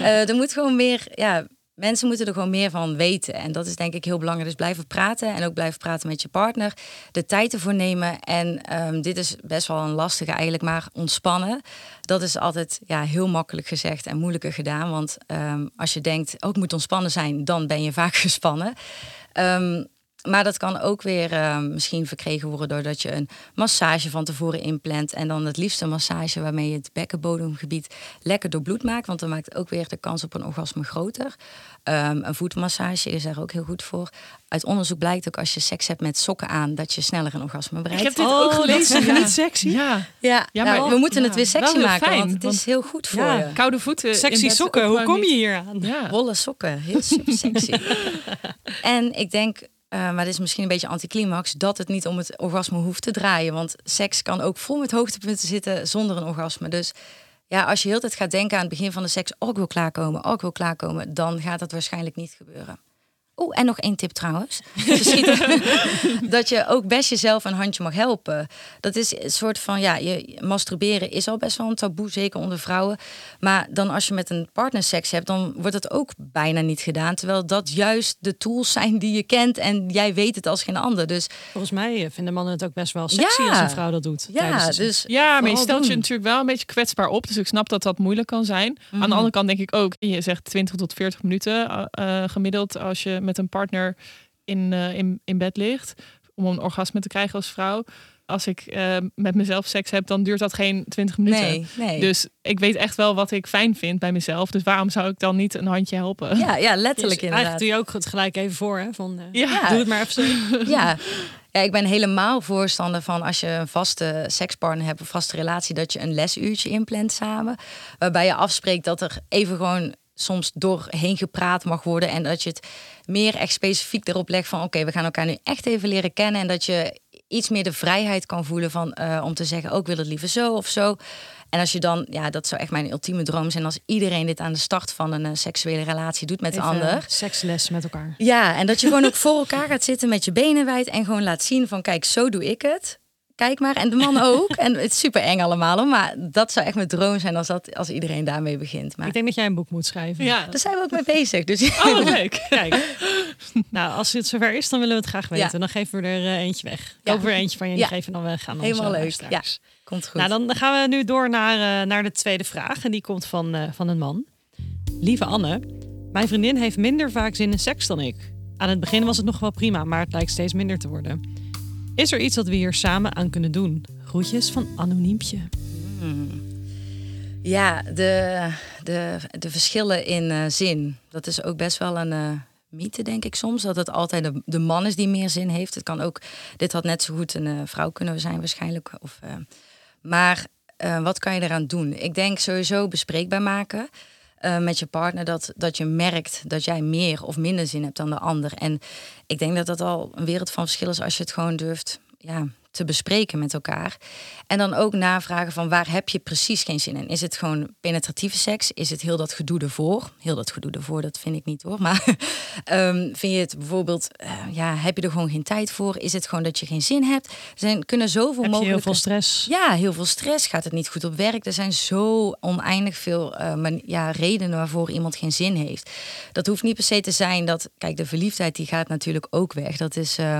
[SPEAKER 4] Eh, er moet gewoon meer, ja, mensen moeten er gewoon meer van weten. En dat is denk ik heel belangrijk. Dus blijven praten en ook blijven praten met je partner. De tijd ervoor nemen. En ehm, dit is best wel een lastige eigenlijk, maar ontspannen. Dat is altijd ja, heel makkelijk gezegd en moeilijker gedaan. Want ehm, als je denkt, oh ik moet ontspannen zijn, dan ben je vaak gespannen. Ehm, maar dat kan ook weer uh, misschien verkregen worden doordat je een massage van tevoren inplant. En dan het liefst een massage waarmee je het bekkenbodemgebied lekker door bloed maakt. Want dan maakt ook weer de kans op een orgasme groter. Um, een voetmassage is daar ook heel goed voor. Uit onderzoek blijkt ook als je seks hebt met sokken aan, dat je sneller een orgasme bereikt.
[SPEAKER 2] Ik heb dit ook gelezen. Ja. Niet sexy.
[SPEAKER 1] Ja,
[SPEAKER 4] ja, ja maar nou, we moeten het weer sexy maken, fijn, want het is heel goed voor je.
[SPEAKER 1] Koude voeten.
[SPEAKER 2] Sexy sokken, hoe kom je hier aan?
[SPEAKER 4] Ja. Wollen sokken, heel super sexy. en ik denk uh, maar dit is misschien een beetje anticlimax, dat het niet om het orgasme hoeft te draaien. Want seks kan ook vol met hoogtepunten zitten zonder een orgasme. Dus ja, als je heel tijd gaat denken aan het begin van de seks, oh ik wil klaarkomen, oh ik wil klaarkomen, dan gaat dat waarschijnlijk niet gebeuren. Oeh, en nog één tip trouwens. dat je ook best jezelf een handje mag helpen. Dat is een soort van, ja, je masturberen is al best wel een taboe, zeker onder vrouwen. Maar dan als je met een partner seks hebt, dan wordt het ook bijna niet gedaan. Terwijl dat juist de tools zijn die je kent en jij weet het als geen ander. Dus
[SPEAKER 2] volgens mij vinden mannen het ook best wel sexy als een vrouw dat doet.
[SPEAKER 4] Ja, dus
[SPEAKER 1] ja, maar je stelt je natuurlijk wel een beetje kwetsbaar op. Dus ik snap dat dat moeilijk kan zijn. Aan de mhm. andere kant denk ik ook, je zegt 20 tot 40 minuten uh, gemiddeld als je met een partner in, uh, in, in bed ligt. Om een orgasme te krijgen als vrouw. Als ik uh, met mezelf seks heb, dan duurt dat geen 20 minuten.
[SPEAKER 4] Nee, nee.
[SPEAKER 1] Dus ik weet echt wel wat ik fijn vind bij mezelf. Dus waarom zou ik dan niet een handje helpen?
[SPEAKER 4] Ja, ja letterlijk dus inderdaad.
[SPEAKER 2] Eigenlijk doe je ook het gelijk even voor. Hè? Van, uh, ja. Doe het maar even zo.
[SPEAKER 4] Ja. Ja, ik ben helemaal voorstander van als je een vaste sekspartner hebt, een vaste relatie, dat je een lesuurtje inplant samen. Waarbij je afspreekt dat er even gewoon soms doorheen gepraat mag worden. En dat je het meer echt specifiek erop legt van oké, we gaan elkaar nu echt even leren kennen. En dat je iets meer de vrijheid kan voelen van uh, om te zeggen, ook oh, wil het liever zo of zo. En als je dan, ja, dat zou echt mijn ultieme droom zijn als iedereen dit aan de start van een uh, seksuele relatie doet met de ander.
[SPEAKER 2] Seksles met elkaar.
[SPEAKER 4] Ja, en dat je gewoon ook voor elkaar gaat zitten met je benen wijd en gewoon laat zien van kijk, zo doe ik het kijk maar. En de man ook. en het is super eng allemaal. Maar dat zou echt mijn droom zijn als, dat, als iedereen daarmee begint. Maar...
[SPEAKER 2] Ik denk dat jij een boek moet schrijven.
[SPEAKER 1] Ja.
[SPEAKER 4] Daar zijn we ook mee bezig. Dus...
[SPEAKER 1] Oh, leuk.
[SPEAKER 2] Kijk. nou, als het zover is, dan willen we het graag weten. Dan geven we er uh, eentje weg. Ja. Ook weer eentje van je. Die geven dan weg aan
[SPEAKER 4] Helemaal
[SPEAKER 2] leuk.
[SPEAKER 4] Ja, komt goed.
[SPEAKER 2] Nou, dan gaan we nu door naar, uh, naar de tweede vraag. En die komt van, uh, van een man. Lieve Anne, mijn vriendin heeft minder vaak zin in seks dan ik. Aan het begin was het nog wel prima, maar het lijkt steeds minder te worden. Is er iets wat we hier samen aan kunnen doen? Groetjes van Anoniempje. Hmm.
[SPEAKER 4] Ja, de, de, de verschillen in uh, zin. Dat is ook best wel een uh, mythe, denk ik soms. Dat het altijd de, man is die meer zin heeft. Het kan ook, dit had net zo goed een uh, vrouw kunnen zijn waarschijnlijk. Of, maar wat kan je eraan doen? Ik denk sowieso bespreekbaar maken. Met je partner, dat, dat je merkt dat jij meer of minder zin hebt dan de ander. En ik denk dat dat al een wereld van verschil is als je het gewoon durft ja, te bespreken met elkaar. En dan ook navragen van waar heb je precies geen zin in? Is het gewoon penetratieve seks? Is het heel dat gedoe ervoor? Heel dat gedoe ervoor, dat vind ik niet hoor. Maar um, vind je het bijvoorbeeld, uh, ja, heb je er gewoon geen tijd voor? Is het gewoon dat je geen zin hebt? Er zijn, kunnen zoveel mogelijk...
[SPEAKER 2] heel veel stress?
[SPEAKER 4] Ja, heel veel stress. Gaat het niet goed op werk? Er zijn zo oneindig veel uh, ja, redenen waarvoor iemand geen zin heeft. Dat hoeft niet per se te zijn dat, kijk, de verliefdheid die gaat natuurlijk ook weg. Dat is uh,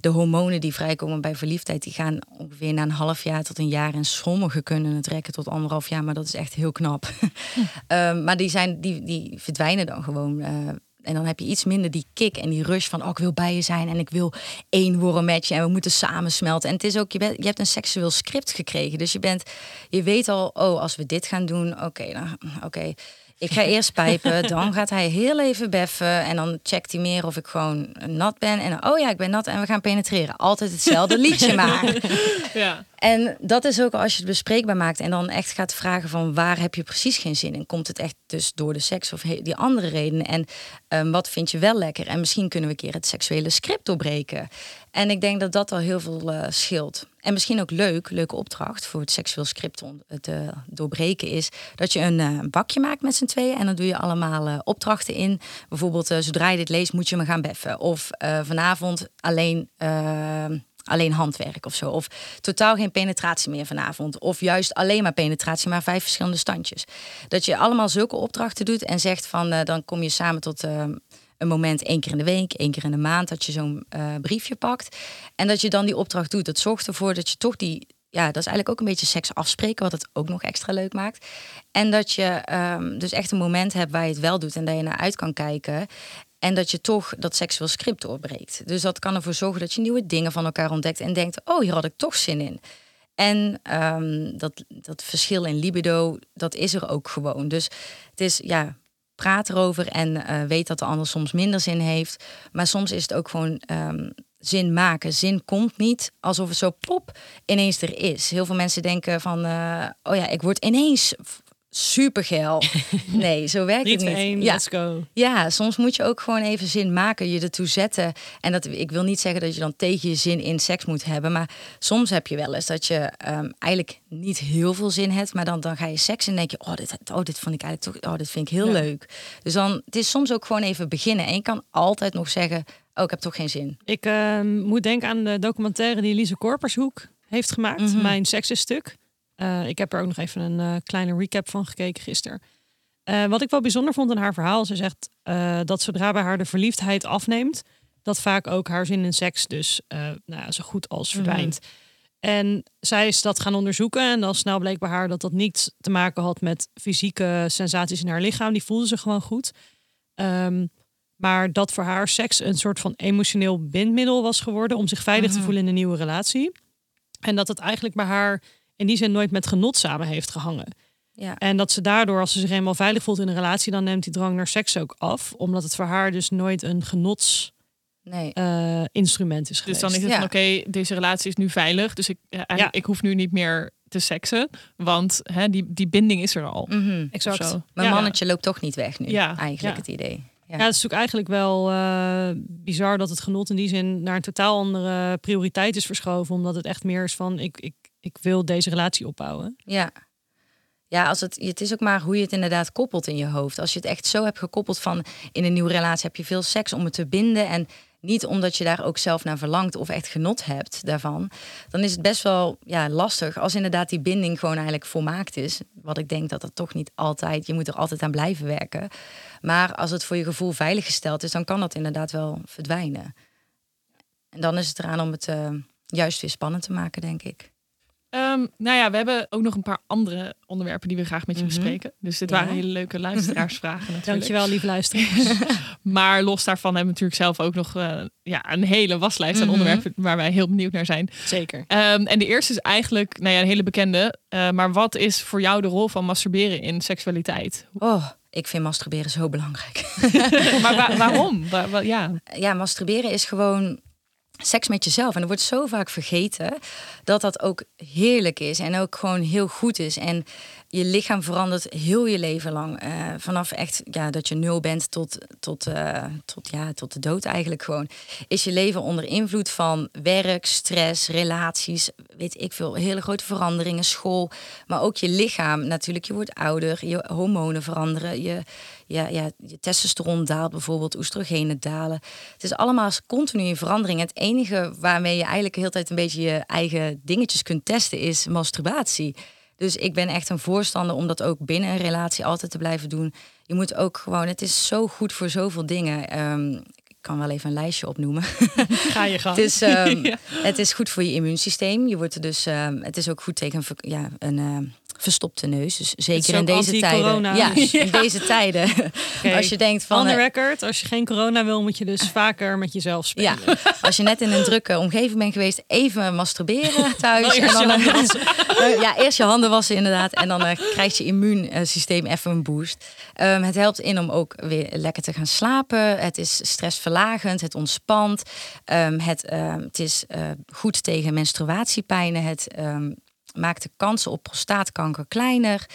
[SPEAKER 4] de hormonen die vrijkomen bij verliefdheid, die gaan ongeveer na een half jaar tot een jaar. En sommigen kunnen het rekken tot anderhalf jaar, maar dat is echt heel knap. um, maar die, zijn, die, die verdwijnen dan gewoon. Uh, en dan heb je iets minder die kick en die rush van... oh, ik wil bij je zijn en ik wil één worden met je... en we moeten samen smelten. En het is ook, je, bent, je hebt een seksueel script gekregen. Dus je, bent, je weet al, oh, als we dit gaan doen... oké, oké, ik ga eerst pijpen, dan gaat hij heel even beffen en dan checkt hij meer of ik gewoon nat ben. En oh ja, ik ben nat en we gaan penetreren. Altijd hetzelfde liedje maar.
[SPEAKER 1] Ja.
[SPEAKER 4] En dat is ook als je het bespreekbaar maakt en dan echt gaat vragen van waar heb je precies geen zin in? Komt het echt dus door de seks of die andere redenen? En um, wat vind je wel lekker? En misschien kunnen we een keer het seksuele script doorbreken. En ik denk dat dat al heel veel uh, scheelt. En misschien ook leuk, leuke opdracht voor het seksueel script te doorbreken is dat je een uh, bakje maakt met z'n tweeën en dan doe je allemaal opdrachten in. Bijvoorbeeld, zodra je dit leest, moet je me gaan beffen. Of vanavond alleen alleen handwerk of zo. Of totaal geen penetratie meer vanavond. Of juist alleen maar penetratie, maar vijf verschillende standjes. Dat je allemaal zulke opdrachten doet en zegt van uh, dan kom je samen tot uh, een moment één keer in de week, één keer in de maand, dat je zo'n uh, briefje pakt. En dat je dan die opdracht doet. Dat zorgt ervoor dat je toch die. Ja, dat is eigenlijk ook een beetje seks afspreken, wat het ook nog extra leuk maakt. En dat je um, dus echt een moment hebt waar je het wel doet en dat je naar uit kan kijken. En dat je toch dat seksueel script doorbreekt. Dus dat kan ervoor zorgen dat je nieuwe dingen van elkaar ontdekt en denkt: oh, hier had ik toch zin in. En ehm, dat, dat verschil in libido, dat is er ook gewoon. Dus het is, ja, praat erover en eh, weet dat de ander soms minder zin heeft. Maar soms is het ook gewoon ehm, zin maken. Zin komt niet alsof het zo pop ineens er is. Heel veel mensen denken van, eh, oh ja, ik word ineens supergeil. Nee, zo werkt het niet.
[SPEAKER 2] Één,
[SPEAKER 4] ja.
[SPEAKER 2] let's go.
[SPEAKER 4] Ja, soms moet je ook gewoon even zin maken, je ertoe zetten. En dat, ik wil niet zeggen dat je dan tegen je zin in seks moet hebben. Maar soms heb je wel eens dat je ehm, eigenlijk niet heel veel zin hebt. Maar dan, dan ga je seks en denk je, oh dit, oh, dit vond ik eigenlijk toch, oh, dit vind ik heel
[SPEAKER 2] Ja.
[SPEAKER 4] leuk. Dus dan, het is soms ook gewoon even beginnen. En je kan altijd nog zeggen, oh, ik heb toch geen zin.
[SPEAKER 2] Ik eh, moet denken aan de documentaire die Lise Korpershoek heeft gemaakt.
[SPEAKER 4] Mhm.
[SPEAKER 2] Mijn seksenstuk. Eh ik heb er ook nog even een eh, kleine recap van gekeken gisteren. Eh, wat ik wel bijzonder vond in haar verhaal, ze zegt dat zodra bij haar de verliefdheid afneemt, dat vaak ook haar zin in seks dus nou ja, zo goed als verdwijnt. En zij is dat gaan onderzoeken en dan snel bleek bij haar dat dat niets te maken had met fysieke sensaties in haar lichaam. Die voelde ze gewoon goed. Ehm, maar dat voor haar seks een soort van emotioneel bindmiddel was geworden om zich veilig te
[SPEAKER 4] Mhm.
[SPEAKER 2] voelen in een nieuwe relatie. En dat het eigenlijk bij haar in die zin nooit met genot samen heeft gehangen.
[SPEAKER 4] Ja.
[SPEAKER 2] En dat ze daardoor, als ze zich eenmaal veilig voelt in een relatie, dan neemt die drang naar seks ook af. Omdat het voor haar dus nooit een genotsinstrument
[SPEAKER 4] Nee.
[SPEAKER 2] instrument is
[SPEAKER 1] Dus
[SPEAKER 2] geweest.
[SPEAKER 1] dan is het
[SPEAKER 4] Ja.
[SPEAKER 1] van oké, deze relatie is nu veilig. Dus ik, ja, eigenlijk, ik hoef nu niet meer te seksen. Want hè, die, die binding is er al.
[SPEAKER 4] Mhm.
[SPEAKER 2] exact.
[SPEAKER 1] of zo.
[SPEAKER 4] Mijn
[SPEAKER 1] Ja.
[SPEAKER 4] mannetje loopt toch niet weg nu,
[SPEAKER 1] Ja.
[SPEAKER 4] eigenlijk
[SPEAKER 2] Ja.
[SPEAKER 4] het idee. Ja.
[SPEAKER 2] Ja, het is natuurlijk eigenlijk wel eh, bizar dat het genot in die zin naar een totaal andere prioriteit is verschoven. Omdat het echt meer is van ik, ik, ik wil deze relatie opbouwen.
[SPEAKER 4] Ja. Ja, als het, het is ook maar hoe je het inderdaad koppelt in je hoofd. Als je het echt zo hebt gekoppeld van in een nieuwe relatie heb je veel seks om het te binden en niet omdat je daar ook zelf naar verlangt of echt genot hebt daarvan, dan is het best wel ja, lastig als inderdaad die binding gewoon eigenlijk volmaakt is. Wat ik denk dat dat toch niet altijd, je moet er altijd aan blijven werken. Maar als het voor je gevoel veilig gesteld is, dan kan dat inderdaad wel verdwijnen. En dan is het eraan om het eh, juist weer spannend te maken, denk ik.
[SPEAKER 1] Ehm, nou ja, we hebben ook nog een paar andere onderwerpen die we graag met je
[SPEAKER 4] Mhm.
[SPEAKER 1] bespreken. Dus dit
[SPEAKER 4] Ja.
[SPEAKER 1] waren hele leuke luisteraarsvragen natuurlijk.
[SPEAKER 2] Dankjewel, lieve luisteraars.
[SPEAKER 1] Maar los daarvan hebben we natuurlijk zelf ook nog eh, ja, een hele waslijst aan
[SPEAKER 4] Mhm.
[SPEAKER 1] onderwerpen waar wij heel benieuwd naar zijn.
[SPEAKER 2] Zeker.
[SPEAKER 1] Ehm, en de eerste is eigenlijk nou ja, een hele bekende. Eh, maar wat is voor jou de rol van masturberen in seksualiteit?
[SPEAKER 4] Oh, ik vind masturberen zo belangrijk.
[SPEAKER 1] maar wa- waarom? Wa- wa- ja.
[SPEAKER 4] ja, masturberen is gewoon seks met jezelf. En er wordt zo vaak vergeten dat dat ook heerlijk is en ook gewoon heel goed is. En je lichaam verandert heel je leven lang. Eh, vanaf echt ja, dat je nul bent tot, tot, eh, tot, ja, tot de dood eigenlijk gewoon. Is je leven onder invloed van werk, stress, relaties, weet ik veel, hele grote veranderingen, school. Maar ook je lichaam natuurlijk. Je wordt ouder, je hormonen veranderen. Je, ja, ja, je testosteron daalt bijvoorbeeld, oestrogenen dalen. Het is allemaal continu in verandering. Het enige waarmee je eigenlijk de hele tijd een beetje je eigen dingetjes kunt testen is masturbatie. Dus ik ben echt een voorstander om dat ook binnen een relatie altijd te blijven doen. Je moet ook gewoon, het is zo goed voor zoveel dingen. Ehm, ik kan wel even een lijstje opnoemen.
[SPEAKER 2] Ga je gang.
[SPEAKER 4] Het is, ehm,
[SPEAKER 1] Ja.
[SPEAKER 4] het is goed voor je immuunsysteem. Je wordt er dus, ehm, het is ook goed tegen ja, een verstopte neus. Dus zeker in deze tijden. Ja, in deze tijden. Als je denkt van.
[SPEAKER 2] On the
[SPEAKER 4] eh,
[SPEAKER 2] record, als je geen corona wil, moet je dus vaker met jezelf spelen.
[SPEAKER 4] ja, als je net in een drukke omgeving bent geweest, even masturberen thuis.
[SPEAKER 2] Eerst
[SPEAKER 4] en
[SPEAKER 2] je
[SPEAKER 4] dan,
[SPEAKER 2] handen
[SPEAKER 4] ja, eerst je handen wassen inderdaad. En dan eh, krijgt je immuunsysteem even een boost. Ehm, het helpt in om ook weer lekker te gaan slapen. Het is stressverlagend, het ontspant. Ehm, het, ehm, het is eh, goed tegen menstruatiepijnen. Het maakt de kansen op prostaatkanker kleiner.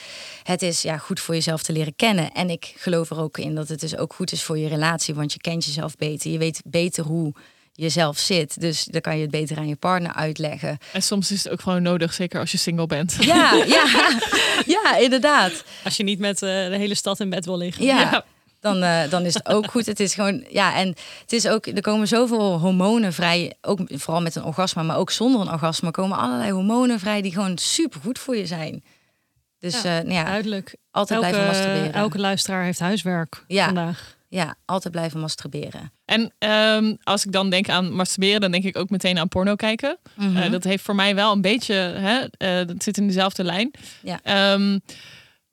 [SPEAKER 4] Het is ja, goed voor jezelf te leren kennen. En ik geloof er ook in dat het dus ook goed is voor je relatie. Want je kent jezelf beter. Je weet beter hoe je zelf zit. Dus dan kan je het beter aan je partner uitleggen.
[SPEAKER 1] En soms is het ook gewoon nodig, zeker als je single bent.
[SPEAKER 4] Ja, ja, ja, inderdaad.
[SPEAKER 2] Als je niet met eh, de hele stad in bed wil liggen.
[SPEAKER 4] Ja,
[SPEAKER 1] Ja.
[SPEAKER 4] Dan, eh, dan is het ook goed. Het is gewoon, ja, en het is ook, er komen zoveel hormonen vrij, ook vooral met een orgasme, maar ook zonder een orgasme komen allerlei hormonen vrij die gewoon super goed voor je zijn. Dus
[SPEAKER 2] Ja,
[SPEAKER 4] ja, nou ja
[SPEAKER 2] Duidelijk.
[SPEAKER 4] altijd blijven masturberen.
[SPEAKER 2] elke luisteraar heeft huiswerk
[SPEAKER 4] Ja.
[SPEAKER 2] vandaag.
[SPEAKER 4] Ja, altijd blijven masturberen.
[SPEAKER 1] En ehm, als ik dan denk aan masturberen, dan denk ik ook meteen aan porno kijken.
[SPEAKER 4] Mhm.
[SPEAKER 1] Eh, dat heeft voor mij wel een beetje, hè, eh, dat zit in dezelfde lijn.
[SPEAKER 4] Ja.
[SPEAKER 1] Ehm,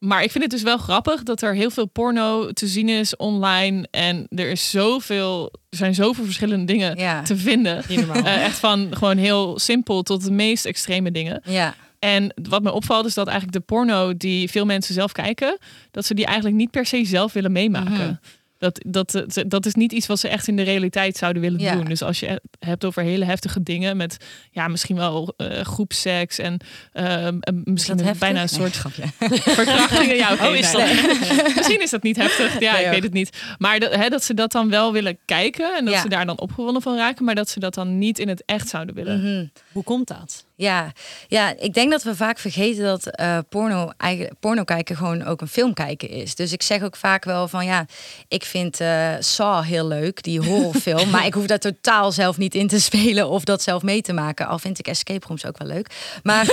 [SPEAKER 1] maar ik vind het dus wel grappig dat er heel veel porno te zien is online. En er is zoveel, er zijn zoveel verschillende dingen
[SPEAKER 4] Ja.
[SPEAKER 1] te vinden. Eh, echt van gewoon heel simpel tot de meest extreme dingen.
[SPEAKER 4] Ja.
[SPEAKER 1] En wat me opvalt is dat eigenlijk de porno die veel mensen zelf kijken, dat ze die eigenlijk niet per se zelf willen meemaken.
[SPEAKER 4] Mhm.
[SPEAKER 1] Dat, dat, dat is niet iets wat ze echt in de realiteit zouden willen
[SPEAKER 4] Ja.
[SPEAKER 1] doen. Dus als je het hebt over hele heftige dingen met ja, misschien wel eh groepseks en ehm, en misschien
[SPEAKER 4] dat
[SPEAKER 1] een- bijna een soort
[SPEAKER 4] Nee, grapje.
[SPEAKER 1] verkrachtingen. Ja,
[SPEAKER 2] Oh, is
[SPEAKER 1] nee. Misschien is dat niet heftig. Ja,
[SPEAKER 4] Nee,
[SPEAKER 1] ik weet het niet. Maar dat, hè, dat ze dat dan wel willen kijken en dat
[SPEAKER 4] Ja.
[SPEAKER 1] ze daar dan opgewonden van raken, maar dat ze dat dan niet in het echt zouden willen.
[SPEAKER 4] Mhm.
[SPEAKER 2] Hoe komt dat?
[SPEAKER 4] Ja, ja, ik denk dat we vaak vergeten dat eh, porno, eigen, porno kijken gewoon ook een film kijken is. Dus ik zeg ook vaak wel van ja, ik vind eh Saw heel leuk, die horrorfilm. maar ik hoef daar totaal zelf niet in te spelen of dat zelf mee te maken. Al vind ik escape rooms ook wel leuk. Maar,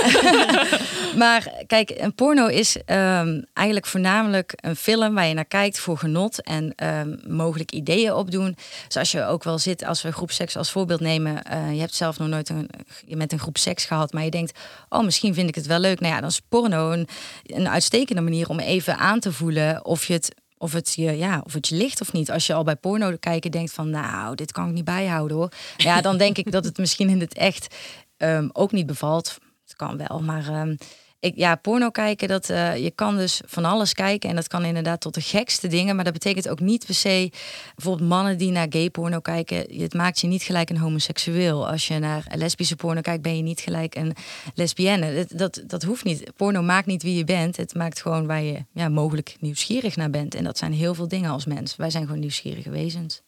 [SPEAKER 4] maar kijk, een porno is ehm, eigenlijk voornamelijk een film waar je naar kijkt voor genot en ehm, mogelijk ideeën opdoen. Zoals je ook wel zit, als we groepseks als voorbeeld nemen. eh, je hebt zelf nog nooit een, je met een groep seks gehad, maar je denkt, oh misschien vind ik het wel leuk. Nou ja, dan is porno een, een uitstekende manier om even aan te voelen of je het of het, je, ja, of het je ligt of niet. Als je al bij porno kijken denkt van, nou, dit kan ik niet bijhouden hoor. Ja, dan denk ik dat het misschien in het echt ehm, ook niet bevalt. Het kan wel, maar ehm, ik, ja, porno kijken, dat, eh, je kan dus van alles kijken. En dat kan inderdaad tot de gekste dingen. Maar dat betekent ook niet per se, bijvoorbeeld mannen die naar gay porno kijken. Het maakt je niet gelijk een homoseksueel. Als je naar lesbische porno kijkt, ben je niet gelijk een lesbienne. Dat, dat, dat hoeft niet. Porno maakt niet wie je bent. Het maakt gewoon waar je ja, mogelijk nieuwsgierig naar bent. En dat zijn heel veel dingen als mens. Wij zijn gewoon nieuwsgierige wezens.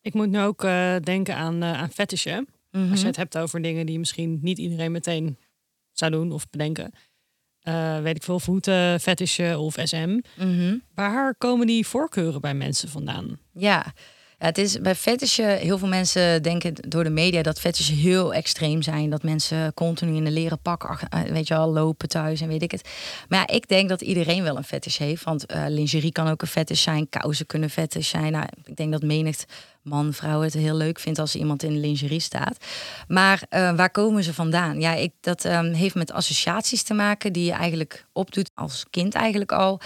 [SPEAKER 2] Ik moet nu ook eh, denken aan, eh aan fetishen.
[SPEAKER 4] Mhm.
[SPEAKER 2] Als je het hebt over dingen die misschien niet iedereen meteen zou doen of bedenken. Eh, weet ik veel, voeten, fetishen of SM.
[SPEAKER 4] Mhm.
[SPEAKER 2] Waar komen die voorkeuren bij mensen vandaan?
[SPEAKER 4] Ja. Het is bij fetishen, heel veel mensen denken door de media dat fetishen heel extreem zijn. Dat mensen continu in een leren pak, eh, weet je wel, lopen thuis en weet ik het. Maar ja, ik denk dat iedereen wel een fetish heeft. Want eh, lingerie kan ook een fetish zijn, kousen kunnen fetish zijn. Nou, ik denk dat menig man, vrouw het heel leuk vindt als iemand in lingerie staat. Maar eh, waar komen ze vandaan? Ja, ik, dat ehm, heeft met associaties te maken die je eigenlijk opdoet als kind eigenlijk al.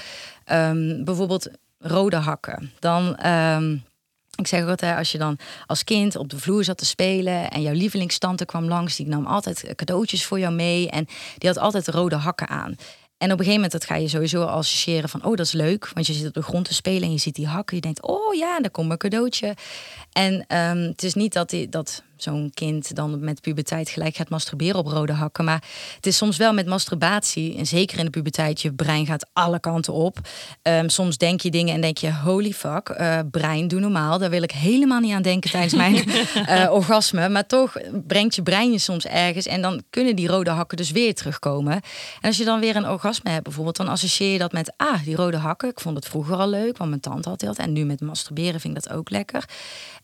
[SPEAKER 4] Ehm, bijvoorbeeld rode hakken. Dan... ehm, ik zeg altijd, als je dan als kind op de vloer zat te spelen en jouw lievelingstante kwam langs, die nam altijd cadeautjes voor jou mee en die had altijd rode hakken aan. En op een gegeven moment dat ga je sowieso associëren van, oh dat is leuk, want je zit op de grond te spelen en je ziet die hakken, je denkt, oh ja, daar komt mijn cadeautje. En ehm, het is niet dat, die, dat zo'n kind dan met puberteit gelijk gaat masturberen op rode hakken, maar het is soms wel met masturbatie, en zeker in de puberteit, je brein gaat alle kanten op. Ehm, soms denk je dingen en denk je, holy fuck, eh, brein, doe normaal. Daar wil ik helemaal niet aan denken tijdens mijn eh, orgasme. Maar toch brengt je brein je soms ergens en dan kunnen die rode hakken dus weer terugkomen. En als je dan weer een orgasme hebt bijvoorbeeld, dan associeer je dat met, ah, die rode hakken. Ik vond het vroeger al leuk, want mijn tante had dat. En nu met masturberen vind ik dat ook lekker.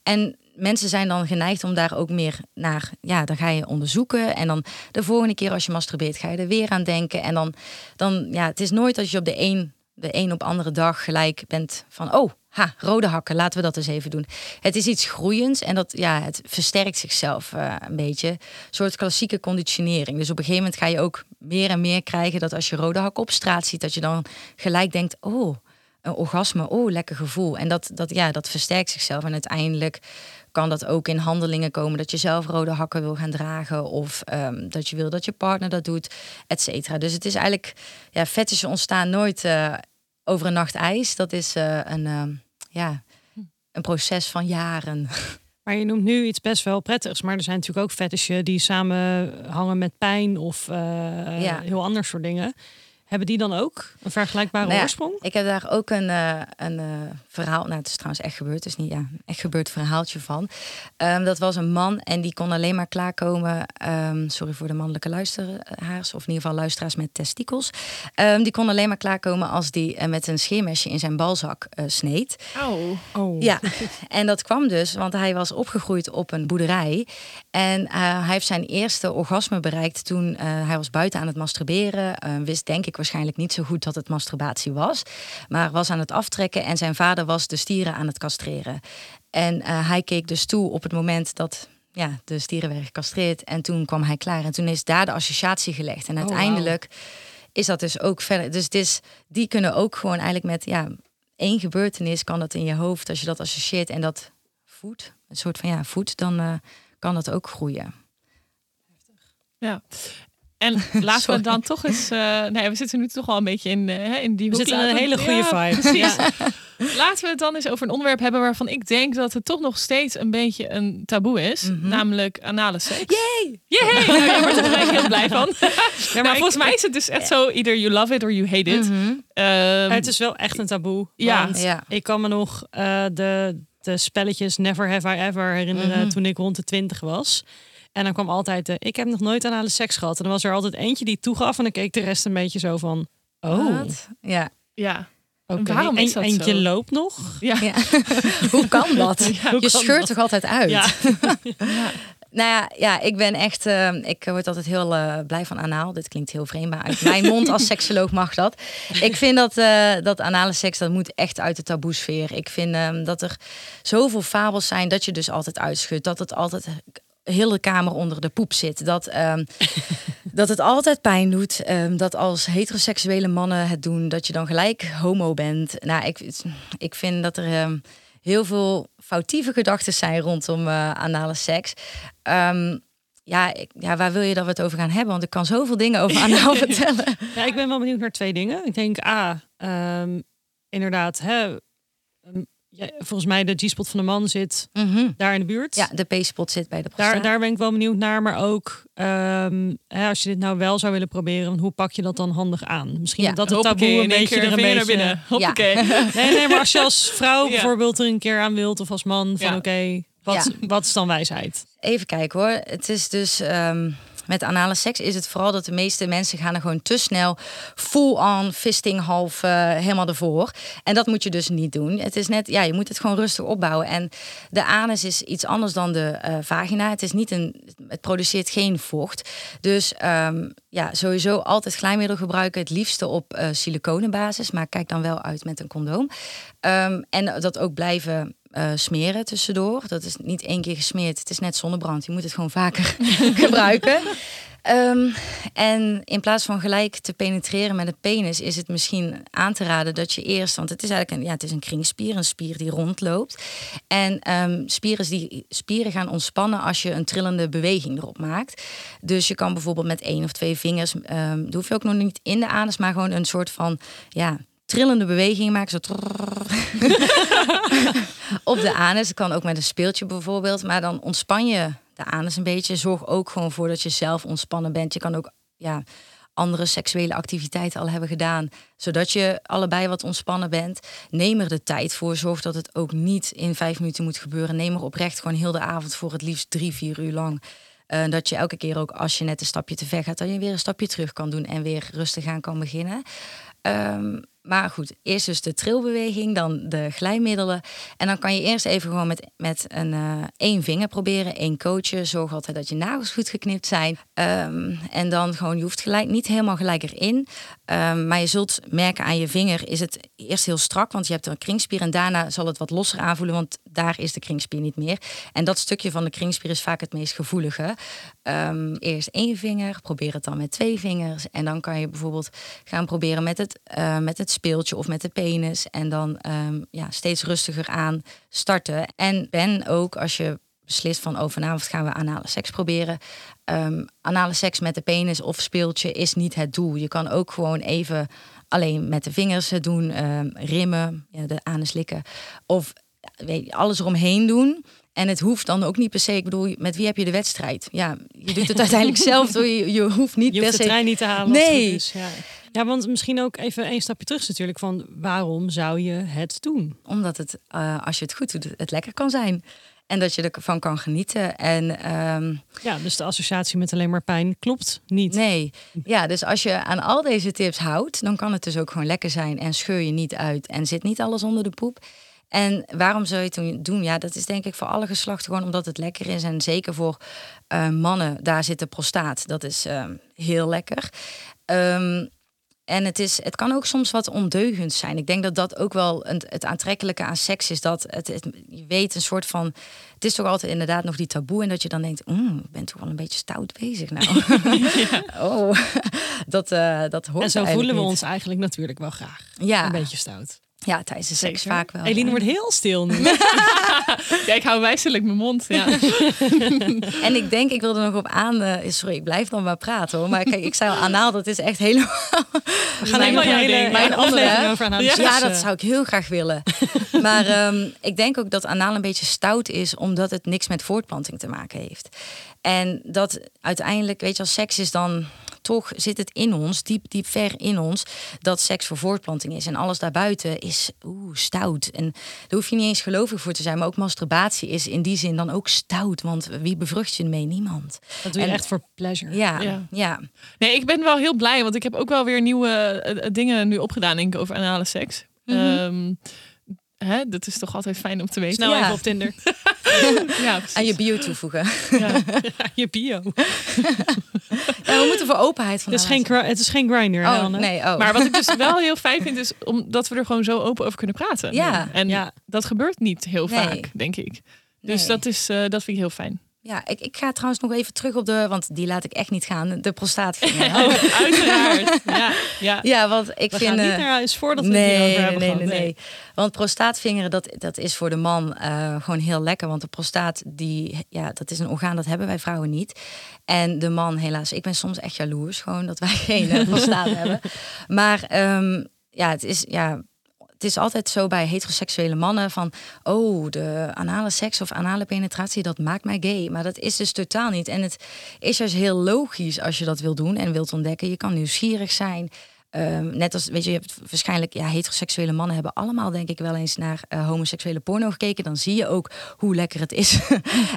[SPEAKER 4] En mensen zijn dan geneigd om daar ook meer naar, ja, dan ga je onderzoeken. En dan de volgende keer als je masturbeert, ga je er weer aan denken. En dan, dan ja, het is nooit als je op de een, de een op andere dag gelijk bent van, oh, ha, rode hakken, laten we dat eens even doen. Het is iets groeiends en dat, ja, het versterkt zichzelf eh, een beetje. Een soort klassieke conditionering. Dus op een gegeven moment ga je ook meer en meer krijgen dat als je rode hakken op straat ziet, dat je dan gelijk denkt, oh, een orgasme, oh, lekker gevoel. En dat, dat, ja, dat versterkt zichzelf. En uiteindelijk kan dat ook in handelingen komen dat je zelf rode hakken wil gaan dragen. Of ehm, dat je wil dat je partner dat doet, et cetera. Dus het is eigenlijk, ja, fetishen ontstaan nooit eh, over een nacht ijs. Dat is eh, een, ehm, ja, een proces van jaren.
[SPEAKER 2] Maar je noemt nu iets best wel prettigs. Maar er zijn natuurlijk ook fetishen die samenhangen met pijn of eh,
[SPEAKER 4] Ja.
[SPEAKER 2] heel ander soort dingen. Hebben die dan ook een vergelijkbare
[SPEAKER 4] Nou ja,
[SPEAKER 2] oorsprong?
[SPEAKER 4] Ik heb daar ook een, een verhaal, nou het is trouwens echt gebeurd, dus niet ja, echt gebeurd verhaaltje van. Ehm, dat was een man en die kon alleen maar klaarkomen, ehm, sorry voor de mannelijke luisteraars, of in ieder geval luisteraars met testikels. Ehm, die kon alleen maar klaarkomen als die eh, met een scheermesje in zijn balzak eh, sneed.
[SPEAKER 1] Auw.
[SPEAKER 2] Oh.
[SPEAKER 4] Ja, en dat kwam dus, want hij was opgegroeid op een boerderij. En eh, hij heeft zijn eerste orgasme bereikt toen eh, hij was buiten aan het masturberen. Eh, wist denk ik waarschijnlijk niet zo goed dat het masturbatie was. Maar was aan het aftrekken en zijn vader was de stieren aan het castreren. En eh, hij keek dus toe op het moment dat ja, de stieren werden gecastreerd. En toen kwam hij klaar. En toen is daar de associatie gelegd. En
[SPEAKER 2] wauw.
[SPEAKER 4] uiteindelijk is dat dus ook verder. Dus het is, die kunnen ook gewoon eigenlijk met ja, één gebeurtenis kan dat in je hoofd, als je dat associeert en dat voedt, een soort van ja, voedt, dan eh, kan dat ook groeien.
[SPEAKER 1] Ja. En laten we dan toch eens. eh, nee, we zitten nu toch al een beetje in, eh, in die
[SPEAKER 2] We zitten in een hele goede
[SPEAKER 1] Ja,
[SPEAKER 2] vibe.
[SPEAKER 1] precies.
[SPEAKER 2] Ja.
[SPEAKER 1] Laten we het dan eens over een onderwerp hebben waarvan ik denk dat het toch nog steeds een beetje een taboe is.
[SPEAKER 4] Mhm.
[SPEAKER 1] Namelijk anale seks. Yay! Yay! Nou, wordt er gelijk heel blij van.
[SPEAKER 2] Ja,
[SPEAKER 1] maar volgens mij is het dus echt zo, either you love it or you hate it.
[SPEAKER 4] Mhm.
[SPEAKER 1] Ehm,
[SPEAKER 2] het is wel echt een taboe.
[SPEAKER 1] Ja.
[SPEAKER 2] want
[SPEAKER 4] Ja.
[SPEAKER 2] Ik kan me nog eh, de, de spelletjes Never Have I Ever herinneren
[SPEAKER 4] Mhm.
[SPEAKER 2] toen ik rond de twintig was. En dan kwam altijd de, ik heb nog nooit anale seks gehad. En dan was er altijd eentje die toegaf en dan keek de rest een beetje zo van, oh,
[SPEAKER 4] Wat? Ja.
[SPEAKER 1] ja.
[SPEAKER 2] oké.
[SPEAKER 1] Waarom is
[SPEAKER 2] En-
[SPEAKER 1] dat
[SPEAKER 2] Eentje
[SPEAKER 1] zo?
[SPEAKER 2] loopt nog.
[SPEAKER 1] Ja.
[SPEAKER 4] ja. Hoe kan dat?
[SPEAKER 2] hoe
[SPEAKER 4] je
[SPEAKER 2] kan
[SPEAKER 4] scheurt
[SPEAKER 2] dat?
[SPEAKER 4] toch altijd uit?
[SPEAKER 2] Ja.
[SPEAKER 4] Nou ja, ja, ik ben echt, eh, ik word altijd heel eh, blij van anaal. Dit klinkt heel vreemd, maar uit mijn mond als seksoloog mag dat. Ik vind dat, eh, dat anale seks, dat moet echt uit de taboesfeer. Ik vind ehm, dat er zoveel fabels zijn dat je dus altijd uitschudt. Dat het altijd heel de kamer onder de poep zit. Dat, ehm, dat het altijd pijn doet. ehm, dat als heteroseksuele mannen het doen, dat je dan gelijk homo bent. Nou, ik, ik vind dat er ehm, heel veel foutieve gedachten zijn rondom eh, anale seks. Ja, ik, ja, waar wil je dat we het over gaan hebben? Want ik kan zoveel dingen over anaal vertellen.
[SPEAKER 2] Ja, ik ben wel benieuwd naar twee dingen. Ik denk, A, ehm, inderdaad, hè, ja, volgens mij de G-spot van de man zit
[SPEAKER 4] Mhm.
[SPEAKER 2] daar in de buurt.
[SPEAKER 4] Ja, de P-spot zit bij de prostaat.
[SPEAKER 2] Daar, daar ben ik wel benieuwd naar. Maar ook, ehm, hè, als je dit nou wel zou willen proberen, hoe pak je dat dan handig aan? Misschien
[SPEAKER 4] Ja,
[SPEAKER 2] dat het
[SPEAKER 1] Hoppakee,
[SPEAKER 2] taboe een beetje er een beetje...
[SPEAKER 1] naar binnen. Hoppakee.
[SPEAKER 2] Nee, nee, maar als je als vrouw
[SPEAKER 1] Ja.
[SPEAKER 2] bijvoorbeeld er een keer aan wilt of als man, van
[SPEAKER 1] Ja.
[SPEAKER 2] oké, wat, wat is dan wijsheid?
[SPEAKER 4] Even kijken hoor. Het is dus ehm, met anale seks is het vooral dat de meeste mensen gaan er gewoon te snel full on fisting half eh, helemaal ervoor. En dat moet je dus niet doen. Het is net, ja, je moet het gewoon rustig opbouwen. En de anus is iets anders dan de eh, vagina. Het is niet een, het produceert geen vocht. Dus ehm, ja, sowieso altijd glijmiddel gebruiken. Het liefste op eh siliconenbasis, maar kijk dan wel uit met een condoom. Ehm, en dat ook blijven eh, smeren tussendoor. Dat is niet één keer gesmeerd. Het is net zonnebrand. Je moet het gewoon vaker gebruiken. Ehm, en in plaats van gelijk te penetreren met een penis, is het misschien aan te raden dat je eerst, want het is eigenlijk een, ja, het is een kringspier, een spier die rondloopt. En ehm, spieren, die, spieren gaan ontspannen als je een trillende beweging erop maakt. Dus je kan bijvoorbeeld met één of twee vingers, ehm dat hoef je ook nog niet in de anus, maar gewoon een soort van, ja, trillende beweging maken. Zo op de anus. Het kan ook met een speeltje bijvoorbeeld. Maar dan ontspan je de anus een beetje. Zorg ook gewoon voor dat je zelf ontspannen bent. Je kan ook ja, andere seksuele activiteiten al hebben gedaan. Zodat je allebei wat ontspannen bent. Neem er de tijd voor. Zorg dat het ook niet in vijf minuten moet gebeuren. Neem er oprecht gewoon heel de avond voor. Het liefst drie, vier uur lang. Dat je elke keer ook als je net een stapje te ver gaat, dat je weer een stapje terug kan doen en weer rustig aan kan beginnen. Maar goed, eerst dus de trilbeweging, dan de glijmiddelen. En dan kan je eerst even gewoon met, met een eh, één vinger proberen, één coachje. Zorg altijd dat je nagels goed geknipt zijn. Ehm, en dan gewoon, je hoeft gelijk, niet helemaal gelijk erin. Ehm, maar je zult merken aan je vinger is het eerst heel strak, want je hebt een kringspier. En daarna zal het wat losser aanvoelen, want daar is de kringspier niet meer. En dat stukje van de kringspier is vaak het meest gevoelige. Ehm, eerst één vinger, probeer het dan met twee vingers. En dan kan je bijvoorbeeld gaan proberen met het, eh, met het speeltje of met de penis. En dan ehm, ja, steeds rustiger aan starten. En ben ook als je beslist van oh, vanavond gaan we anale seks proberen. Ehm, anale seks met de penis of speeltje is niet het doel. Je kan ook gewoon even alleen met de vingers het doen, ehm, rimmen, ja, de anus likken. Of weet je, alles eromheen doen. En het hoeft dan ook niet per se. Ik bedoel, met wie heb je de wedstrijd? Ja, je doet het uiteindelijk zelf. Je, je hoeft niet
[SPEAKER 2] Je
[SPEAKER 4] per
[SPEAKER 2] hoeft de
[SPEAKER 4] se.
[SPEAKER 2] trein niet te halen.
[SPEAKER 4] Nee.
[SPEAKER 2] is, ja. Ja, want misschien ook even een stapje terug natuurlijk van waarom zou je het doen?
[SPEAKER 4] Omdat het, eh, als je het goed doet, het lekker kan zijn. En dat je ervan kan genieten. En ehm,
[SPEAKER 2] Ja, dus de associatie met alleen maar pijn klopt niet.
[SPEAKER 4] nee, ja, dus als je aan al deze tips houdt, dan kan het dus ook gewoon lekker zijn. En scheur je niet uit en zit niet alles onder de poep. En waarom zou je het doen? Ja, dat is denk ik voor alle geslachten gewoon omdat het lekker is. En zeker voor eh, mannen, daar zit de prostaat. Dat is ehm, heel lekker. Ehm, En het, is, het kan ook soms wat ondeugend zijn. Ik denk dat dat ook wel een, het aantrekkelijke aan seks is. Dat het, het- je weet een soort van. Het is toch altijd inderdaad nog die taboe. En dat je dan denkt, mm, ik ben toch wel een beetje stout bezig nou. oh, dat, eh, dat hoort
[SPEAKER 2] En zo voelen we
[SPEAKER 4] niet.
[SPEAKER 2] ons eigenlijk natuurlijk wel graag.
[SPEAKER 4] Ja.
[SPEAKER 2] Een beetje stout.
[SPEAKER 4] Ja, tijdens de seks
[SPEAKER 1] Zeker.
[SPEAKER 4] vaak wel.
[SPEAKER 2] Eline
[SPEAKER 4] ja.
[SPEAKER 2] wordt heel stil nu.
[SPEAKER 1] Ja, ik hou wijselijk mijn mond. Ja.
[SPEAKER 4] En ik denk, ik wilde nog op aan. eh, sorry, ik blijf dan maar praten hoor. Maar kijk, ik zei al, anaal, dat is echt helemaal.
[SPEAKER 2] We gaan helemaal
[SPEAKER 1] ding.
[SPEAKER 2] mijn
[SPEAKER 4] Mijn andere,
[SPEAKER 2] over.
[SPEAKER 1] Ja,
[SPEAKER 4] dat zou ik heel graag willen. maar ehm, ik denk ook dat anaal een beetje stout is, omdat het niks met voortplanting te maken heeft. En dat uiteindelijk, weet je, als seks is dan toch zit het in ons, diep, diep ver in ons, dat seks voor voortplanting is. En alles daarbuiten is oeh, stout. En daar hoef je niet eens gelovig voor te zijn, maar ook masturbatie is in die zin dan ook stout. Want wie bevrucht je ermee? Niemand.
[SPEAKER 2] Dat doe je
[SPEAKER 4] En-
[SPEAKER 2] echt voor pleasure.
[SPEAKER 4] Ja,
[SPEAKER 1] Ja.
[SPEAKER 4] ja.
[SPEAKER 1] Nee, ik ben wel heel blij, want ik heb ook wel weer nieuwe eh, eh, dingen nu opgedaan denk ik, over anale seks. Ehm, hè, dat is toch altijd fijn om te weten.
[SPEAKER 2] Snel
[SPEAKER 4] Ja.
[SPEAKER 2] even op Tinder.
[SPEAKER 1] Ja, precies.
[SPEAKER 4] Aan je bio toevoegen.
[SPEAKER 1] Ja.
[SPEAKER 2] je bio.
[SPEAKER 4] Ja, we moeten voor openheid van
[SPEAKER 2] Het is
[SPEAKER 4] de
[SPEAKER 2] geen, het is geen grinder,
[SPEAKER 4] Oh,
[SPEAKER 2] Anne.
[SPEAKER 4] nee, oh.
[SPEAKER 1] Maar wat ik dus wel heel fijn vind, is omdat we er gewoon zo open over kunnen praten.
[SPEAKER 4] Ja.
[SPEAKER 1] En
[SPEAKER 2] Ja.
[SPEAKER 1] dat gebeurt niet heel
[SPEAKER 4] Nee.
[SPEAKER 1] vaak, denk ik. Dus
[SPEAKER 4] Nee.
[SPEAKER 1] dat, is, eh, dat vind ik heel fijn.
[SPEAKER 4] Ja, ik, ik ga trouwens nog even terug op de, want die laat ik echt niet gaan, de prostaatvinger.
[SPEAKER 1] Oh, uiteraard. Ja, ja.
[SPEAKER 4] Ja, want ik
[SPEAKER 2] We
[SPEAKER 4] vind...
[SPEAKER 2] gaan niet
[SPEAKER 4] eh,
[SPEAKER 2] naar huis voordat we het
[SPEAKER 4] nee,
[SPEAKER 2] hierover
[SPEAKER 4] nee,
[SPEAKER 2] hebben
[SPEAKER 4] nee,
[SPEAKER 2] gehad.
[SPEAKER 4] nee, nee. Want prostaatvingeren, dat, dat is voor de man eh, gewoon heel lekker. Want de prostaat, die, ja, dat is een orgaan, dat hebben wij vrouwen niet. En de man, helaas, ik ben soms echt jaloers gewoon dat wij geen eh, prostaat hebben. Maar ehm, ja, het is, ja, het is altijd zo bij heteroseksuele mannen van... oh, de anale seks of anale penetratie, dat maakt mij gay. Maar dat is dus totaal niet. En het is juist heel logisch als je dat wil doen en wilt ontdekken. Je kan nieuwsgierig zijn. Ehm, net als, weet je, je hebt waarschijnlijk, ja, heteroseksuele mannen hebben allemaal, denk ik, wel eens naar eh, homoseksuele porno gekeken. Dan zie je ook hoe lekker het is.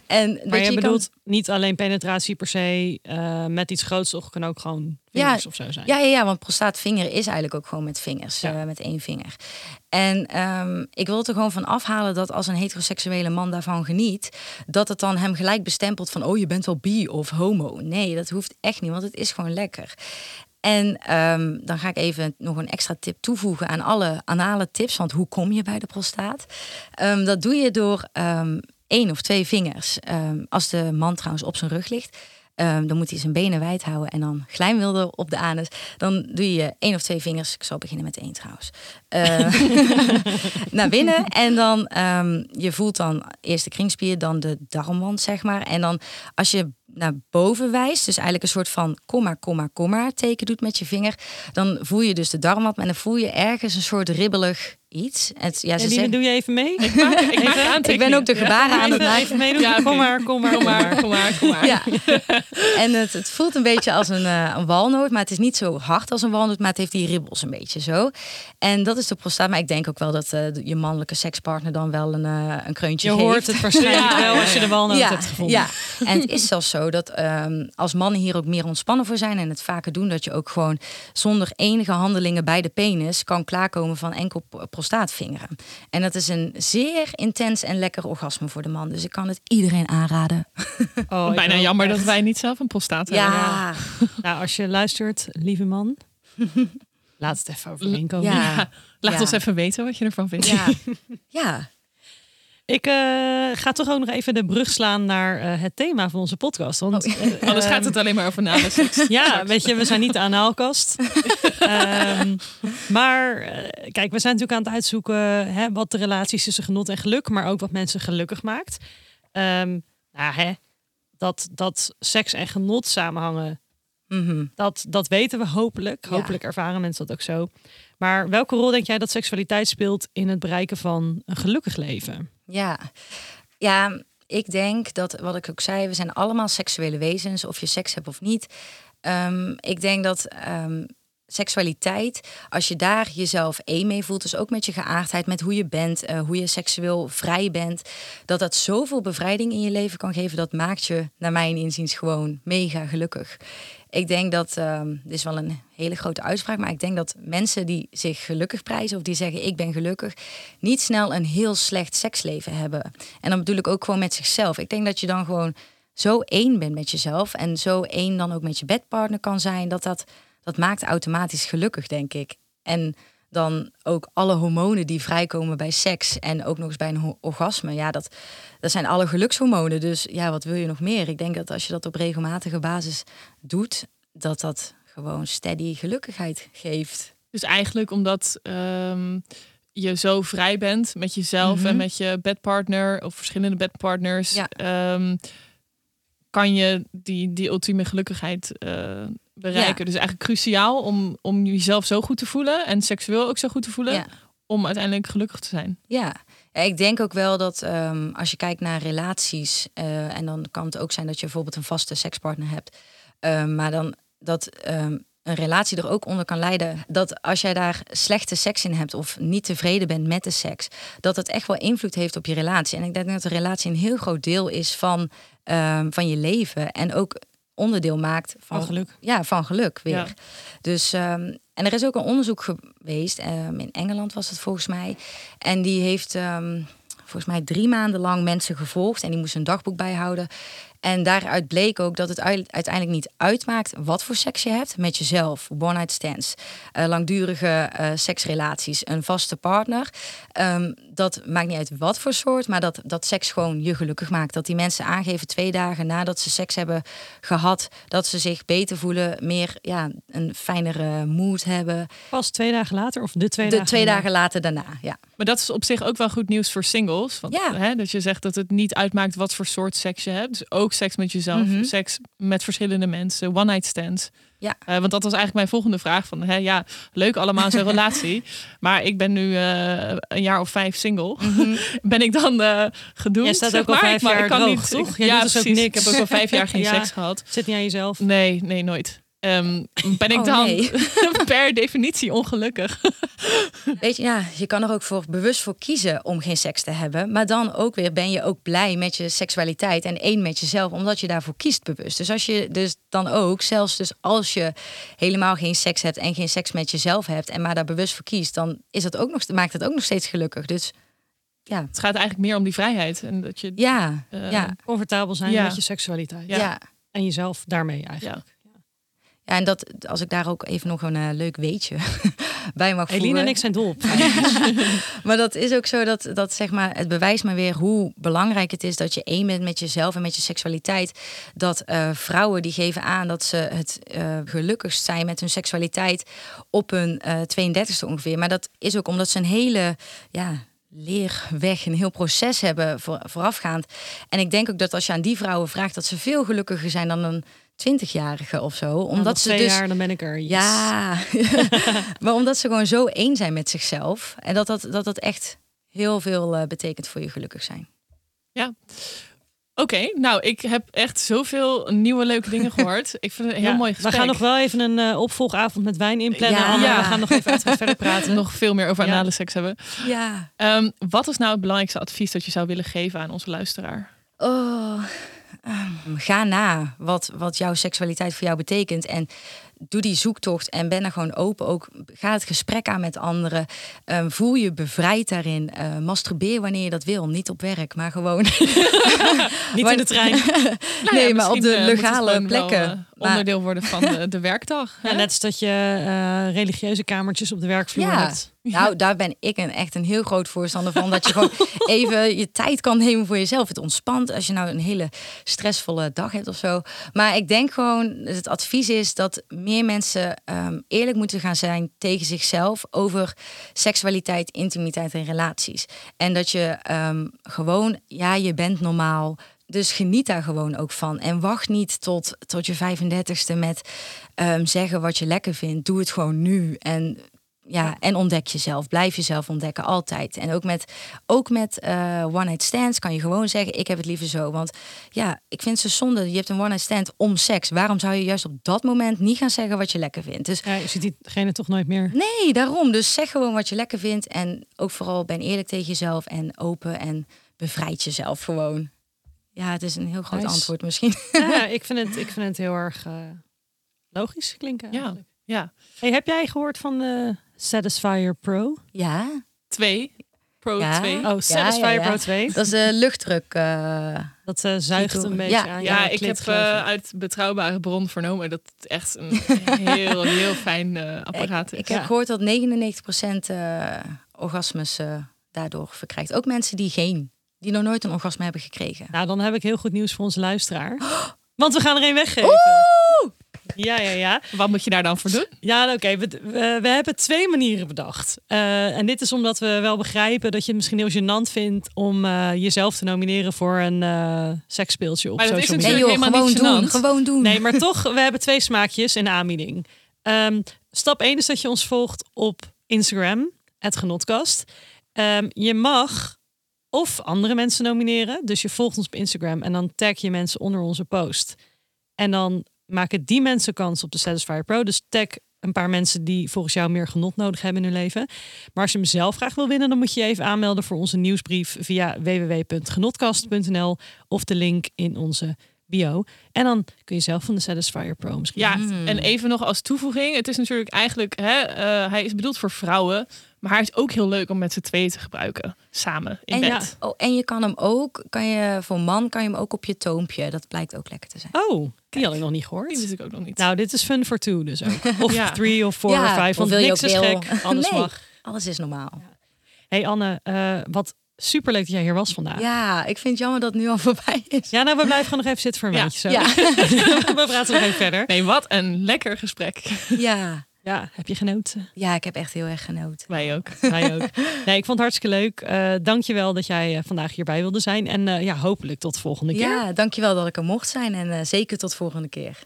[SPEAKER 4] en weet
[SPEAKER 2] Maar je,
[SPEAKER 4] kan-
[SPEAKER 2] bedoelt niet alleen penetratie per se eh, met iets groots, toch kan ook gewoon vingers of zo zijn.
[SPEAKER 4] Ja, ja, ja, want prostaatvinger is eigenlijk ook gewoon met vingers,
[SPEAKER 2] Ja.
[SPEAKER 4] eh, met één vinger. En ehm, ik wil het er gewoon van afhalen dat als een heteroseksuele man daarvan geniet, dat het dan hem gelijk bestempelt van, oh, je bent wel bi of homo. Nee, dat hoeft echt niet, want het is gewoon lekker. En ehm, dan ga ik even nog een extra tip toevoegen aan alle anale tips. Want hoe kom je bij de prostaat? Ehm, dat doe je door ehm, één of twee vingers. Als de man trouwens op zijn rug ligt, dan moet hij zijn benen wijd houden en dan glijmwilder op de anus. Dan doe je één of twee vingers. Ik zal beginnen met één trouwens. Naar binnen en dan je voelt dan eerst de kringspier, dan de darmwand zeg maar. En dan als je naar boven wijst, dus eigenlijk een soort van komma, komma, komma teken doet met je vinger, dan voel je dus de darmwand en dan voel je ergens een soort ribbelig iets. Het, ja, ze
[SPEAKER 2] Eline,
[SPEAKER 4] zeggen,
[SPEAKER 2] doe je even mee?
[SPEAKER 1] Ik maak, ik maak
[SPEAKER 4] ik ben ook de gebaren aan het maken.
[SPEAKER 2] even meedoen?
[SPEAKER 1] Ja.
[SPEAKER 2] Kom maar, kom maar,
[SPEAKER 1] Kom maar, kom maar, kom maar.
[SPEAKER 4] Ja. En het, het voelt een beetje als een, eh, een walnoot, maar het is niet zo hard als een walnoot, maar het heeft die ribbels een beetje zo. En dat is de prostaat. Maar ik denk ook wel dat eh, je mannelijke sekspartner dan wel een, eh, een kreuntje
[SPEAKER 2] Je
[SPEAKER 4] geeft.
[SPEAKER 2] hoort het waarschijnlijk
[SPEAKER 1] Ja,
[SPEAKER 2] wel als je de walnoot
[SPEAKER 4] ja,
[SPEAKER 2] hebt gevonden.
[SPEAKER 4] Ja, en het is zelfs zo dat ehm, als mannen hier ook meer ontspannen voor zijn en het vaker doen, dat je ook gewoon zonder enige handelingen bij de penis kan klaarkomen van enkel p- prostaatvingeren. En dat is een zeer intens en lekker orgasme voor de man. Dus ik kan het iedereen aanraden.
[SPEAKER 2] Oh,
[SPEAKER 1] Bijna jammer
[SPEAKER 2] echt-
[SPEAKER 1] dat wij niet zelf een prostaat hebben.
[SPEAKER 4] Ja,
[SPEAKER 2] Nou, als je luistert, lieve man, laat het even overheen komen.
[SPEAKER 4] ja,
[SPEAKER 1] Laat
[SPEAKER 4] Ja.
[SPEAKER 1] ons even weten wat je ervan vindt.
[SPEAKER 4] ja, ja.
[SPEAKER 2] Ik eh, ga toch ook nog even de brug slaan naar eh, het thema van onze podcast. Want eh,
[SPEAKER 1] Anders
[SPEAKER 2] ehm,
[SPEAKER 1] gaat het alleen maar over anale seks.
[SPEAKER 2] Ja, weet je, we zijn niet de anaalkast. Ehm, maar eh, kijk, we zijn natuurlijk aan het uitzoeken hè, wat de relaties tussen genot en geluk, maar ook wat mensen gelukkig maakt. Ehm, nou, hè, dat, dat seks en genot samenhangen,
[SPEAKER 4] Mhm.
[SPEAKER 2] dat, dat weten we hopelijk.
[SPEAKER 4] Ja.
[SPEAKER 2] Hopelijk ervaren mensen dat ook zo. Maar welke rol denk jij dat seksualiteit speelt in het bereiken van een gelukkig leven?
[SPEAKER 4] Ja. ja, ik denk dat, wat ik ook zei, we zijn allemaal seksuele wezens, of je seks hebt of niet. Ehm, ik denk dat ehm, seksualiteit, als je daar jezelf één mee voelt, dus ook met je geaardheid, met hoe je bent, eh, hoe je seksueel vrij bent, dat dat zoveel bevrijding in je leven kan geven, dat maakt je, naar mijn inziens, gewoon mega gelukkig. Ik denk dat, ehm dit is wel een hele grote uitspraak, maar ik denk dat mensen die zich gelukkig prijzen of die zeggen ik ben gelukkig, niet snel een heel slecht seksleven hebben. En dan bedoel ik ook gewoon met zichzelf. Ik denk dat je dan gewoon zo één bent met jezelf en zo één dan ook met je bedpartner kan zijn, dat dat dat maakt automatisch gelukkig, denk ik. En dan ook alle hormonen die vrijkomen bij seks en ook nog eens bij een orgasme. Ja, dat, dat zijn alle gelukshormonen. Dus ja, wat wil je nog meer? Ik denk dat als je dat op regelmatige basis doet, dat dat gewoon steady gelukkigheid geeft.
[SPEAKER 1] Dus eigenlijk omdat ehm, je zo vrij bent met jezelf en
[SPEAKER 4] Mhm.
[SPEAKER 1] met je bedpartner of verschillende bedpartners,
[SPEAKER 4] Ja.
[SPEAKER 1] ehm, kan je die, die ultieme gelukkigheid eh, bereiken.
[SPEAKER 4] Ja.
[SPEAKER 1] Dus eigenlijk cruciaal om, om jezelf zo goed te voelen en seksueel ook zo goed te voelen,
[SPEAKER 4] Ja.
[SPEAKER 1] om uiteindelijk gelukkig te zijn.
[SPEAKER 4] Ja, ik denk ook wel dat ehm, als je kijkt naar relaties, eh, en dan kan het ook zijn dat je bijvoorbeeld een vaste sekspartner hebt, ehm, maar dan dat ehm, een relatie er ook onder kan leiden dat als jij daar slechte seks in hebt of niet tevreden bent met de seks, dat het echt wel invloed heeft op je relatie. En ik denk dat een relatie een heel groot deel is van, ehm, van je leven en ook onderdeel maakt van,
[SPEAKER 2] Van geluk.
[SPEAKER 4] Ja, van geluk weer.
[SPEAKER 1] Ja.
[SPEAKER 4] Dus, ehm, en er is ook een onderzoek geweest, ehm, in Engeland was het volgens mij. En die heeft volgens mij drie maanden lang mensen gevolgd. En die moesten een dagboek bijhouden. En daaruit bleek ook dat het ui- uiteindelijk niet uitmaakt wat voor seks je hebt met jezelf. One-night stands, eh, langdurige eh, seksrelaties, een vaste partner. Ehm, dat maakt niet uit wat voor soort, maar dat, dat seks gewoon je gelukkig maakt. Dat die mensen aangeven twee dagen nadat ze seks hebben gehad, dat ze zich beter voelen, meer ja, een fijnere mood hebben.
[SPEAKER 2] Pas twee dagen later of de twee
[SPEAKER 4] De
[SPEAKER 2] dagen
[SPEAKER 4] twee
[SPEAKER 2] daarna?
[SPEAKER 4] dagen later daarna, ja.
[SPEAKER 1] Maar dat is op zich ook wel goed nieuws voor singles. Want,
[SPEAKER 4] Ja.
[SPEAKER 1] hè, dat je zegt dat het niet uitmaakt wat voor soort seks je hebt. Dus ook seks met jezelf,
[SPEAKER 4] Mhm.
[SPEAKER 1] seks met verschillende mensen, one-night stands.
[SPEAKER 4] Ja.
[SPEAKER 1] Eh, want dat was eigenlijk mijn volgende vraag. Van, hè, ja, leuk allemaal zo'n relatie. Maar ik ben nu eh, een jaar of vijf single. ben ik dan eh gedoemd?
[SPEAKER 2] Jij staat ook al
[SPEAKER 1] maar?
[SPEAKER 2] vijf
[SPEAKER 1] Ik- maar
[SPEAKER 2] jaar
[SPEAKER 1] ik kan
[SPEAKER 2] droog,
[SPEAKER 1] niet,
[SPEAKER 2] toch?
[SPEAKER 1] ik- ja,
[SPEAKER 2] ook
[SPEAKER 1] precies.
[SPEAKER 2] niks.
[SPEAKER 1] Ik heb ook al vijf jaar geen
[SPEAKER 2] Ja.
[SPEAKER 1] seks gehad.
[SPEAKER 2] Zit niet aan jezelf.
[SPEAKER 1] Nee, nee, nooit. Ehm, ben ik
[SPEAKER 4] Oh,
[SPEAKER 1] dan
[SPEAKER 4] nee.
[SPEAKER 1] per definitie ongelukkig?
[SPEAKER 4] Weet je, ja, je kan er ook voor bewust voor kiezen om geen seks te hebben. Maar dan ook weer ben je ook blij met je seksualiteit en één met jezelf, omdat je daarvoor kiest bewust. Dus als je dus dan ook, zelfs dus als je helemaal geen seks hebt en geen seks met jezelf hebt en maar daar bewust voor kiest, dan is dat ook nog, maakt het ook nog steeds gelukkig. Dus ja,
[SPEAKER 1] Het gaat eigenlijk meer om die vrijheid. En dat je,
[SPEAKER 4] ja,
[SPEAKER 1] Eh,
[SPEAKER 4] ja,
[SPEAKER 2] Comfortabel zijn
[SPEAKER 1] Ja.
[SPEAKER 2] met je seksualiteit.
[SPEAKER 1] Ja.
[SPEAKER 4] ja.
[SPEAKER 2] En jezelf daarmee eigenlijk.
[SPEAKER 1] Ja.
[SPEAKER 4] En dat, als ik daar ook even nog een eh, leuk weetje bij mag voegen.
[SPEAKER 2] Eline en ik zijn dol op.
[SPEAKER 4] Maar dat is ook zo dat, dat zeg maar, het bewijst maar weer hoe belangrijk het is dat je één bent met jezelf en met je seksualiteit. Dat eh, vrouwen die geven aan dat ze het eh, gelukkigst zijn met hun seksualiteit op hun eh 32e ongeveer. Maar dat is ook omdat ze een hele ja, leerweg, een heel proces hebben voor, voorafgaand. En ik denk ook dat als je aan die vrouwen vraagt, dat ze veel gelukkiger zijn dan een 20-jarige of zo.
[SPEAKER 2] Omdat
[SPEAKER 4] Omdat ze
[SPEAKER 2] twee
[SPEAKER 4] dus
[SPEAKER 2] jaar, dan ben ik er. Yes.
[SPEAKER 4] ja, maar omdat ze gewoon zo één zijn met zichzelf. En dat dat, dat, dat echt heel veel eh, betekent voor je gelukkig zijn.
[SPEAKER 1] Oké, nou, ik heb echt zoveel nieuwe leuke dingen gehoord. Ik vind het een heel
[SPEAKER 2] Ja,
[SPEAKER 1] mooi
[SPEAKER 2] We
[SPEAKER 1] gesprek.
[SPEAKER 2] gaan nog wel even een eh, opvolgavond met wijn inplannen.
[SPEAKER 4] Ja.
[SPEAKER 1] Ja.
[SPEAKER 2] We gaan nog even uitgebreid verder praten.
[SPEAKER 1] nog veel meer over
[SPEAKER 2] Ja.
[SPEAKER 1] anale seks hebben.
[SPEAKER 4] Ja.
[SPEAKER 1] Ehm, wat is nou het belangrijkste advies dat je zou willen geven aan onze luisteraar?
[SPEAKER 4] Oh, ehm, ga na wat, wat jouw seksualiteit voor jou betekent. En doe die zoektocht en ben er gewoon open. Ook ga het gesprek aan met anderen. Ehm, voel je bevrijd daarin. Eh, masturbeer wanneer je dat wil. Niet op werk, maar gewoon.
[SPEAKER 2] Niet in de trein.
[SPEAKER 1] Nou
[SPEAKER 4] nee,
[SPEAKER 1] ja,
[SPEAKER 4] maar op de
[SPEAKER 1] eh,
[SPEAKER 4] legale
[SPEAKER 1] wel,
[SPEAKER 4] plekken. Maar-
[SPEAKER 1] onderdeel worden van de, de werkdag.
[SPEAKER 2] Ja,
[SPEAKER 1] hè?
[SPEAKER 2] net als dat je eh, religieuze kamertjes op de werkvloer
[SPEAKER 4] Ja.
[SPEAKER 2] hebt.
[SPEAKER 4] Nou, daar ben ik een, echt een heel groot voorstander van. Dat je gewoon even je tijd kan nemen voor jezelf. Het ontspant als je nou een hele stressvolle dag hebt of zo. Maar ik denk gewoon, het advies is dat meer mensen ehm, eerlijk moeten gaan zijn tegen zichzelf over seksualiteit, intimiteit en relaties. En dat je ehm, gewoon, ja, je bent normaal. Dus geniet daar gewoon ook van. En wacht niet tot, tot je 35ste met ehm, zeggen wat je lekker vindt. Doe het gewoon nu. En ja, en ontdek jezelf. Blijf jezelf ontdekken, altijd. En ook met, ook met eh, one-night stands kan je gewoon zeggen... ik heb het liever zo. Want ja, ik vind ze zonde. Je hebt een one-night stand om seks. Waarom zou je juist op dat moment niet gaan zeggen wat je lekker vindt? Dus
[SPEAKER 2] Ja, je ziet diegene toch nooit meer.
[SPEAKER 4] nee, daarom. Dus zeg gewoon wat je lekker vindt. En ook vooral ben eerlijk tegen jezelf en open en bevrijd jezelf gewoon. Ja, het is een heel groot
[SPEAKER 2] Nice.
[SPEAKER 4] antwoord misschien.
[SPEAKER 2] Ja, ik vind het, ik vind het heel erg eh, logisch klinken.
[SPEAKER 1] Ja,
[SPEAKER 2] eigenlijk.
[SPEAKER 1] ja.
[SPEAKER 2] Hey, heb jij gehoord van de Satisfyer Pro?
[SPEAKER 4] Ja,
[SPEAKER 1] Twee. Pro
[SPEAKER 4] Ja.
[SPEAKER 1] 2.
[SPEAKER 2] Oh, Satisfyer
[SPEAKER 4] ja, ja.
[SPEAKER 2] Pro 2.
[SPEAKER 4] Dat is de luchtdruk. eh,
[SPEAKER 2] Dat eh, zuigt
[SPEAKER 4] Die
[SPEAKER 2] een beetje
[SPEAKER 4] Ja.
[SPEAKER 2] aan
[SPEAKER 1] Ja, ik
[SPEAKER 2] klit,
[SPEAKER 1] heb eh,
[SPEAKER 2] ik.
[SPEAKER 1] uit betrouwbare bron vernomen dat het echt een heel, heel fijn eh, apparaat is.
[SPEAKER 4] ik heb
[SPEAKER 2] Ja.
[SPEAKER 4] gehoord dat 99% eh orgasmes eh, daardoor verkrijgt. Ook mensen die geen, die nog nooit een orgasme hebben gekregen.
[SPEAKER 2] Nou, dan heb ik heel goed nieuws voor onze luisteraar. Want we gaan er een weggeven. Ja, ja, ja.
[SPEAKER 1] Wat moet je daar dan voor doen?
[SPEAKER 2] Ja, nou, oké. We, we, we hebben twee manieren bedacht. Eh, en dit is omdat we wel begrijpen dat je het misschien heel gênant vindt om eh, jezelf te nomineren voor een eh seksspeeltje op
[SPEAKER 1] Maar dat is natuurlijk.
[SPEAKER 4] Nee joh,
[SPEAKER 1] helemaal
[SPEAKER 4] gewoon
[SPEAKER 1] niet
[SPEAKER 4] doen.
[SPEAKER 1] gênant.
[SPEAKER 4] Gewoon doen.
[SPEAKER 2] Nee, maar toch, we hebben twee smaakjes in aanbieding. Ehm, stap 1 is dat je ons volgt op Instagram, het genotkast. Ehm, je mag of andere mensen nomineren. Dus je volgt ons op Instagram en dan tag je mensen onder onze post. En dan maken die mensen kans op de Satisfyer Pro. Dus tag een paar mensen die volgens jou meer genot nodig hebben in hun leven. Maar als je hem zelf graag wil winnen, dan moet je je even aanmelden voor onze nieuwsbrief via www.genotkast.nl of de link in onze bio. En dan kun je zelf van de Satisfyer Pro misschien.
[SPEAKER 1] Ja, en even nog als toevoeging. Het is natuurlijk eigenlijk, hè, eh, hij is bedoeld voor vrouwen. Maar hij is ook heel leuk om met z'n tweeën te gebruiken. Samen in
[SPEAKER 4] En,
[SPEAKER 1] bed.
[SPEAKER 4] oh, en je kan hem ook, kan je, voor man kan je hem ook op je toompje. Dat blijkt ook lekker te zijn.
[SPEAKER 2] Oh, die had ik nog niet
[SPEAKER 1] Die
[SPEAKER 2] gehoord.
[SPEAKER 1] wist ik ook nog niet.
[SPEAKER 2] Nou, dit is fun for two dus ook. Of
[SPEAKER 1] Ja.
[SPEAKER 2] three of four
[SPEAKER 4] Ja,
[SPEAKER 2] of five.
[SPEAKER 4] of
[SPEAKER 2] Want
[SPEAKER 4] wil je
[SPEAKER 2] niks
[SPEAKER 4] ook
[SPEAKER 2] is gek, alles
[SPEAKER 4] Nee.
[SPEAKER 2] mag.
[SPEAKER 4] Alles is normaal.
[SPEAKER 2] hey Anne, eh, wat superleuk dat jij hier was vandaag. Ja.
[SPEAKER 4] Ja, ik vind het jammer dat het nu al voorbij is.
[SPEAKER 2] nou, we blijven gewoon nog even zitten voor een
[SPEAKER 1] Ja.
[SPEAKER 2] zo.
[SPEAKER 4] Ja.
[SPEAKER 2] we praten nog even verder.
[SPEAKER 1] Nee, wat een lekker gesprek.
[SPEAKER 4] Ja.
[SPEAKER 2] Ja, heb je genoten?
[SPEAKER 4] ja, ik heb echt heel erg genoten.
[SPEAKER 1] Wij ook.
[SPEAKER 2] Wij ook. Nee, ik vond het hartstikke leuk. Eh Dank je wel dat jij eh, vandaag hierbij wilde zijn. En eh, ja, hopelijk tot de volgende keer.
[SPEAKER 4] Ja, dankjewel dat ik er mocht zijn en eh, zeker tot volgende keer.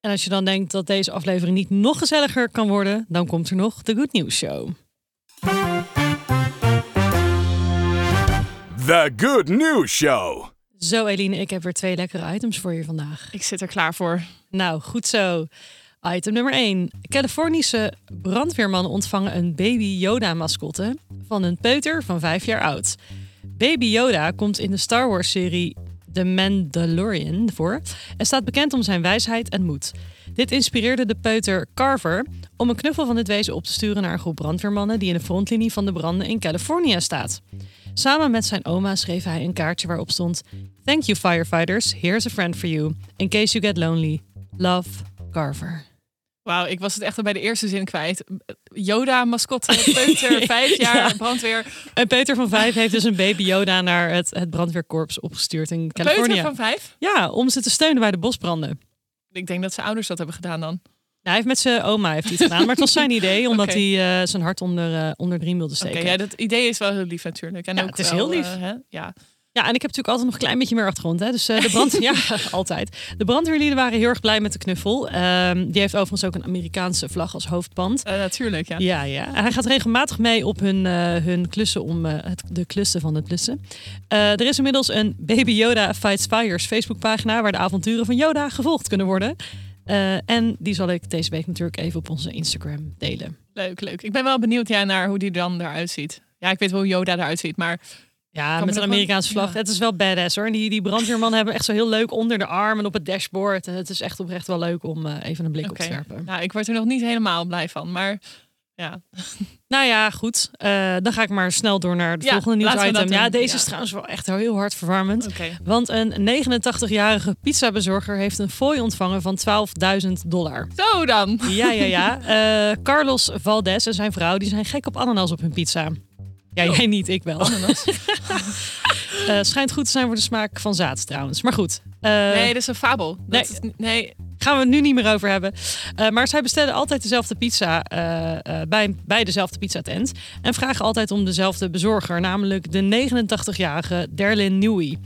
[SPEAKER 2] En als je dan denkt dat deze aflevering niet nog gezelliger kan worden, dan komt er nog de Good News Show.
[SPEAKER 3] The Good News Show.
[SPEAKER 2] Zo Eline, ik heb weer twee lekkere items voor je vandaag.
[SPEAKER 1] Ik zit er klaar voor.
[SPEAKER 2] Nou, goed zo. Item nummer 1. Californische brandweermannen ontvangen een baby Yoda-mascotte van een peuter van 5 jaar oud. Baby Yoda komt in de Star Wars-serie The Mandalorian voor en staat bekend om zijn wijsheid en moed. Dit inspireerde de peuter Carver om een knuffel van dit wezen op te sturen naar een groep brandweermannen die in de frontlinie van de branden in Californië staat. Samen met zijn oma schreef hij een kaartje waarop stond: Thank you firefighters, here's a friend for you. In case you get lonely. Love, Carver.
[SPEAKER 1] Wauw, ik was het echt al bij de eerste zin kwijt. Yoda, mascotte, peuter, vijf jaar,
[SPEAKER 2] Ja.
[SPEAKER 1] brandweer.
[SPEAKER 2] En Peter van Vijf heeft dus een baby Yoda naar het, het brandweerkorps opgestuurd in Californië.
[SPEAKER 1] Peuter van vijf?
[SPEAKER 2] Ja, om ze te steunen bij de bosbranden.
[SPEAKER 1] Ik denk dat zijn ouders dat hebben gedaan dan.
[SPEAKER 2] Hij heeft met zijn oma heeft hij het gedaan, maar het was zijn idee, omdat
[SPEAKER 1] Oké.
[SPEAKER 2] hij eh, zijn hart onder, eh, onder de riem wilde
[SPEAKER 1] Oké,
[SPEAKER 2] steken.
[SPEAKER 1] ja, dat idee is wel heel lief natuurlijk. En
[SPEAKER 2] Ja,
[SPEAKER 1] ook
[SPEAKER 2] het is
[SPEAKER 1] wel,
[SPEAKER 2] heel lief.
[SPEAKER 1] eh, hè? Ja.
[SPEAKER 2] Ja, en ik heb natuurlijk altijd nog een klein beetje meer achtergrond. Hè? Dus de brand, ja, altijd. De brandweerlieden waren heel erg blij met de knuffel. Ehm, die heeft overigens ook een Amerikaanse vlag als hoofdband.
[SPEAKER 1] Natuurlijk, ja.
[SPEAKER 2] Ja, ja. En hij gaat regelmatig mee op hun, hun klussen om het, de klussen van het blussen. Eh, er is inmiddels een Baby Yoda Fights Fires Facebookpagina waar de avonturen van Yoda gevolgd kunnen worden. Eh, en die zal ik deze week natuurlijk even op onze Instagram delen.
[SPEAKER 1] Leuk, leuk. Ik ben wel benieuwd ja, naar hoe die dan eruit ziet. Ja, ik weet wel hoe Yoda eruit ziet, maar
[SPEAKER 2] Ja,
[SPEAKER 1] me
[SPEAKER 2] met een Amerikaanse vlag.
[SPEAKER 1] ja.
[SPEAKER 2] Het is wel badass hoor. En die, die brandweerman hebben echt zo heel leuk onder de arm en op het dashboard. Het is echt oprecht wel leuk om eh, even een blik op te werpen.
[SPEAKER 1] Nou, ik word er nog niet helemaal blij van. Maar ja,
[SPEAKER 2] Nou ja, goed. Eh, dan ga ik maar snel door naar het
[SPEAKER 1] Ja,
[SPEAKER 2] volgende nieuwsitem. Ja, deze
[SPEAKER 1] Ja.
[SPEAKER 2] is trouwens wel echt heel hard verwarmend. Want een 89-jarige pizzabezorger heeft een fooi ontvangen van 12.000 dollar.
[SPEAKER 1] Zo dan.
[SPEAKER 2] Ja, ja, ja. Eh, Carlos Valdes en zijn vrouw die zijn gek op ananas op hun pizza. Ja, jij niet, ik wel.
[SPEAKER 1] Ananas.
[SPEAKER 2] Eh, schijnt goed te zijn voor de smaak van zaad trouwens. Maar goed.
[SPEAKER 1] Nee, dat is een fabel. Dat
[SPEAKER 2] Nee.
[SPEAKER 1] Is, nee,
[SPEAKER 2] gaan we het nu niet meer over hebben. Eh, maar zij bestellen altijd dezelfde pizza eh, eh, bij, bij dezelfde pizzatent. En vragen altijd om dezelfde bezorger, namelijk de 89-jarige Derlin Newey.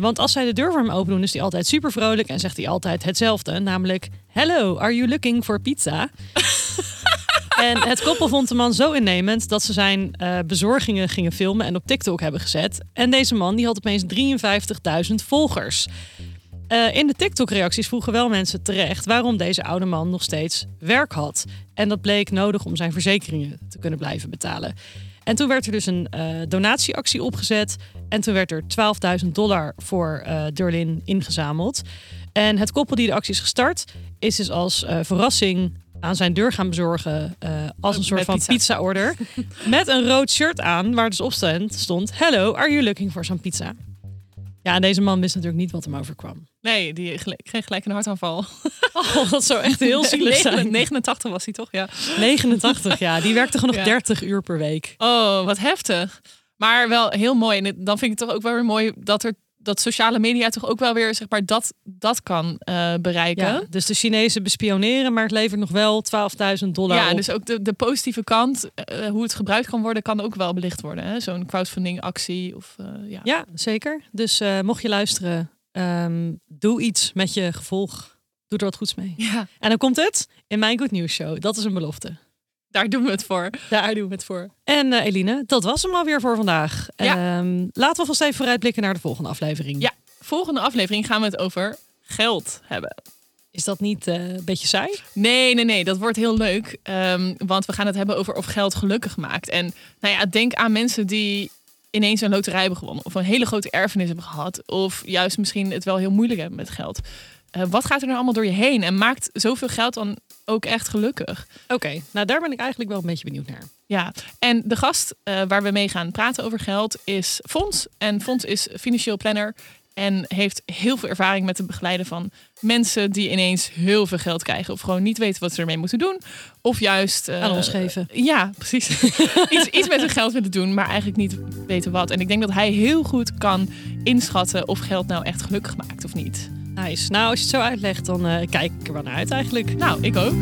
[SPEAKER 2] Want als zij de deur voor hem open doen, is hij altijd super vrolijk en zegt hij altijd hetzelfde. Namelijk: Hello, are you looking for pizza? en het koppel vond de man zo innemend dat ze zijn bezorgingen gingen filmen en op TikTok hebben gezet. En deze man die had opeens 53.000 volgers. Eh, in de TikTok-reacties vroegen wel mensen terecht waarom deze oude man nog steeds werk had. En dat bleek nodig om zijn verzekeringen te kunnen blijven betalen. En toen werd er dus een eh, donatieactie opgezet. En toen werd er 12.000 dollar voor eh Durlin ingezameld. En het koppel die de actie is gestart, is dus als verrassing aan zijn deur gaan bezorgen als een soort van
[SPEAKER 1] pizza.
[SPEAKER 2] pizza-order. met een rood shirt aan, waar dus op stond... Hello, are you looking for some pizza? Ja, en deze man wist natuurlijk niet wat hem overkwam.
[SPEAKER 1] Nee, die kreeg gelijk een hartaanval.
[SPEAKER 2] Oh, dat zou echt heel zielig zijn.
[SPEAKER 1] 89 was hij toch? Ja.
[SPEAKER 2] 89, ja. Die werkte gewoon nog
[SPEAKER 1] Ja.
[SPEAKER 2] 30 uur per week.
[SPEAKER 1] Oh, wat heftig. Maar wel heel mooi. En dan vind ik het toch ook wel weer mooi dat er dat sociale media toch ook wel weer zeg maar dat dat kan eh, bereiken.
[SPEAKER 2] Ja, dus de Chinezen bespioneren, maar het levert nog wel 12.000 dollar
[SPEAKER 1] Ja,
[SPEAKER 2] op.
[SPEAKER 1] dus ook de, de positieve kant, eh, hoe het gebruikt kan worden, kan ook wel belicht worden. Zo'n crowdfunding actie of eh, ja.
[SPEAKER 2] Ja, zeker. Dus eh, mocht je luisteren, ehm, doe iets met je gevolg. Doe er wat goeds mee.
[SPEAKER 1] Ja,
[SPEAKER 2] En dan komt het in mijn Good News Show. Dat is een belofte.
[SPEAKER 1] Daar doen we het voor. Daar doen we het voor.
[SPEAKER 2] En eh, Eline, dat was hem alweer voor vandaag.
[SPEAKER 1] Ja.
[SPEAKER 2] Ehm, laten we vast even vooruitblikken naar de volgende aflevering.
[SPEAKER 1] Ja. Volgende aflevering gaan we het over geld hebben.
[SPEAKER 2] Is dat niet eh, een beetje saai?
[SPEAKER 1] Nee, nee, nee, dat wordt heel leuk. Ehm, want we gaan het hebben over of geld gelukkig maakt. En nou ja, denk aan mensen die ineens een loterij hebben gewonnen. Of een hele grote erfenis hebben gehad. Of juist misschien het wel heel moeilijk hebben met geld. Eh, wat gaat er nou allemaal door je heen? En maakt zoveel geld dan ook echt gelukkig?
[SPEAKER 2] Oké, nou daar ben ik eigenlijk wel een beetje benieuwd naar.
[SPEAKER 1] Ja, en de gast eh, waar we mee gaan praten over geld is Fons. En Fons is financieel planner en heeft heel veel ervaring met het begeleiden van mensen die ineens heel veel geld krijgen. Of gewoon niet weten wat ze ermee moeten doen. Of juist... eh,
[SPEAKER 2] Aan ons geven.
[SPEAKER 1] Ja, precies. iets, iets met hun geld willen doen, maar eigenlijk niet weten wat. En ik denk dat hij heel goed kan inschatten of geld nou echt gelukkig maakt of niet.
[SPEAKER 2] Nice. Nou, als je het zo uitlegt, dan eh, kijk ik er wel naar uit eigenlijk.
[SPEAKER 1] Nou, ik ook.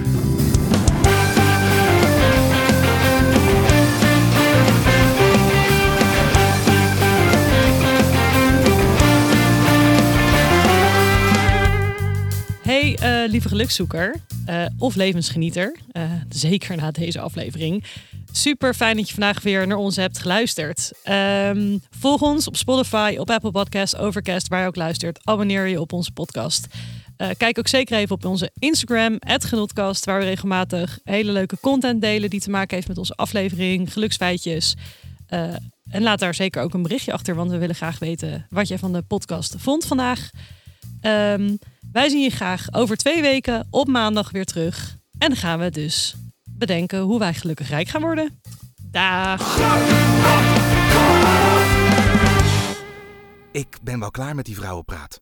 [SPEAKER 2] Hey, eh, lieve gelukszoeker eh, of levensgenieter, zeker na deze aflevering. Super fijn dat je vandaag weer naar ons hebt geluisterd. Ehm, volg ons op Spotify, op Apple Podcasts, Overcast, waar je ook luistert. Abonneer je op onze podcast. Eh, kijk ook zeker even op onze Instagram, @genotkast, waar we regelmatig hele leuke content delen die te maken heeft met onze aflevering, geluksfeitjes. Eh, en laat daar zeker ook een berichtje achter, want we willen graag weten wat jij van de podcast vond vandaag. Ehm, wij zien je graag over twee weken op maandag weer terug. En dan gaan we dus bedenken hoe wij gelukkig rijk gaan worden.
[SPEAKER 1] Dag.
[SPEAKER 3] Ik ben wel klaar met die vrouwenpraat.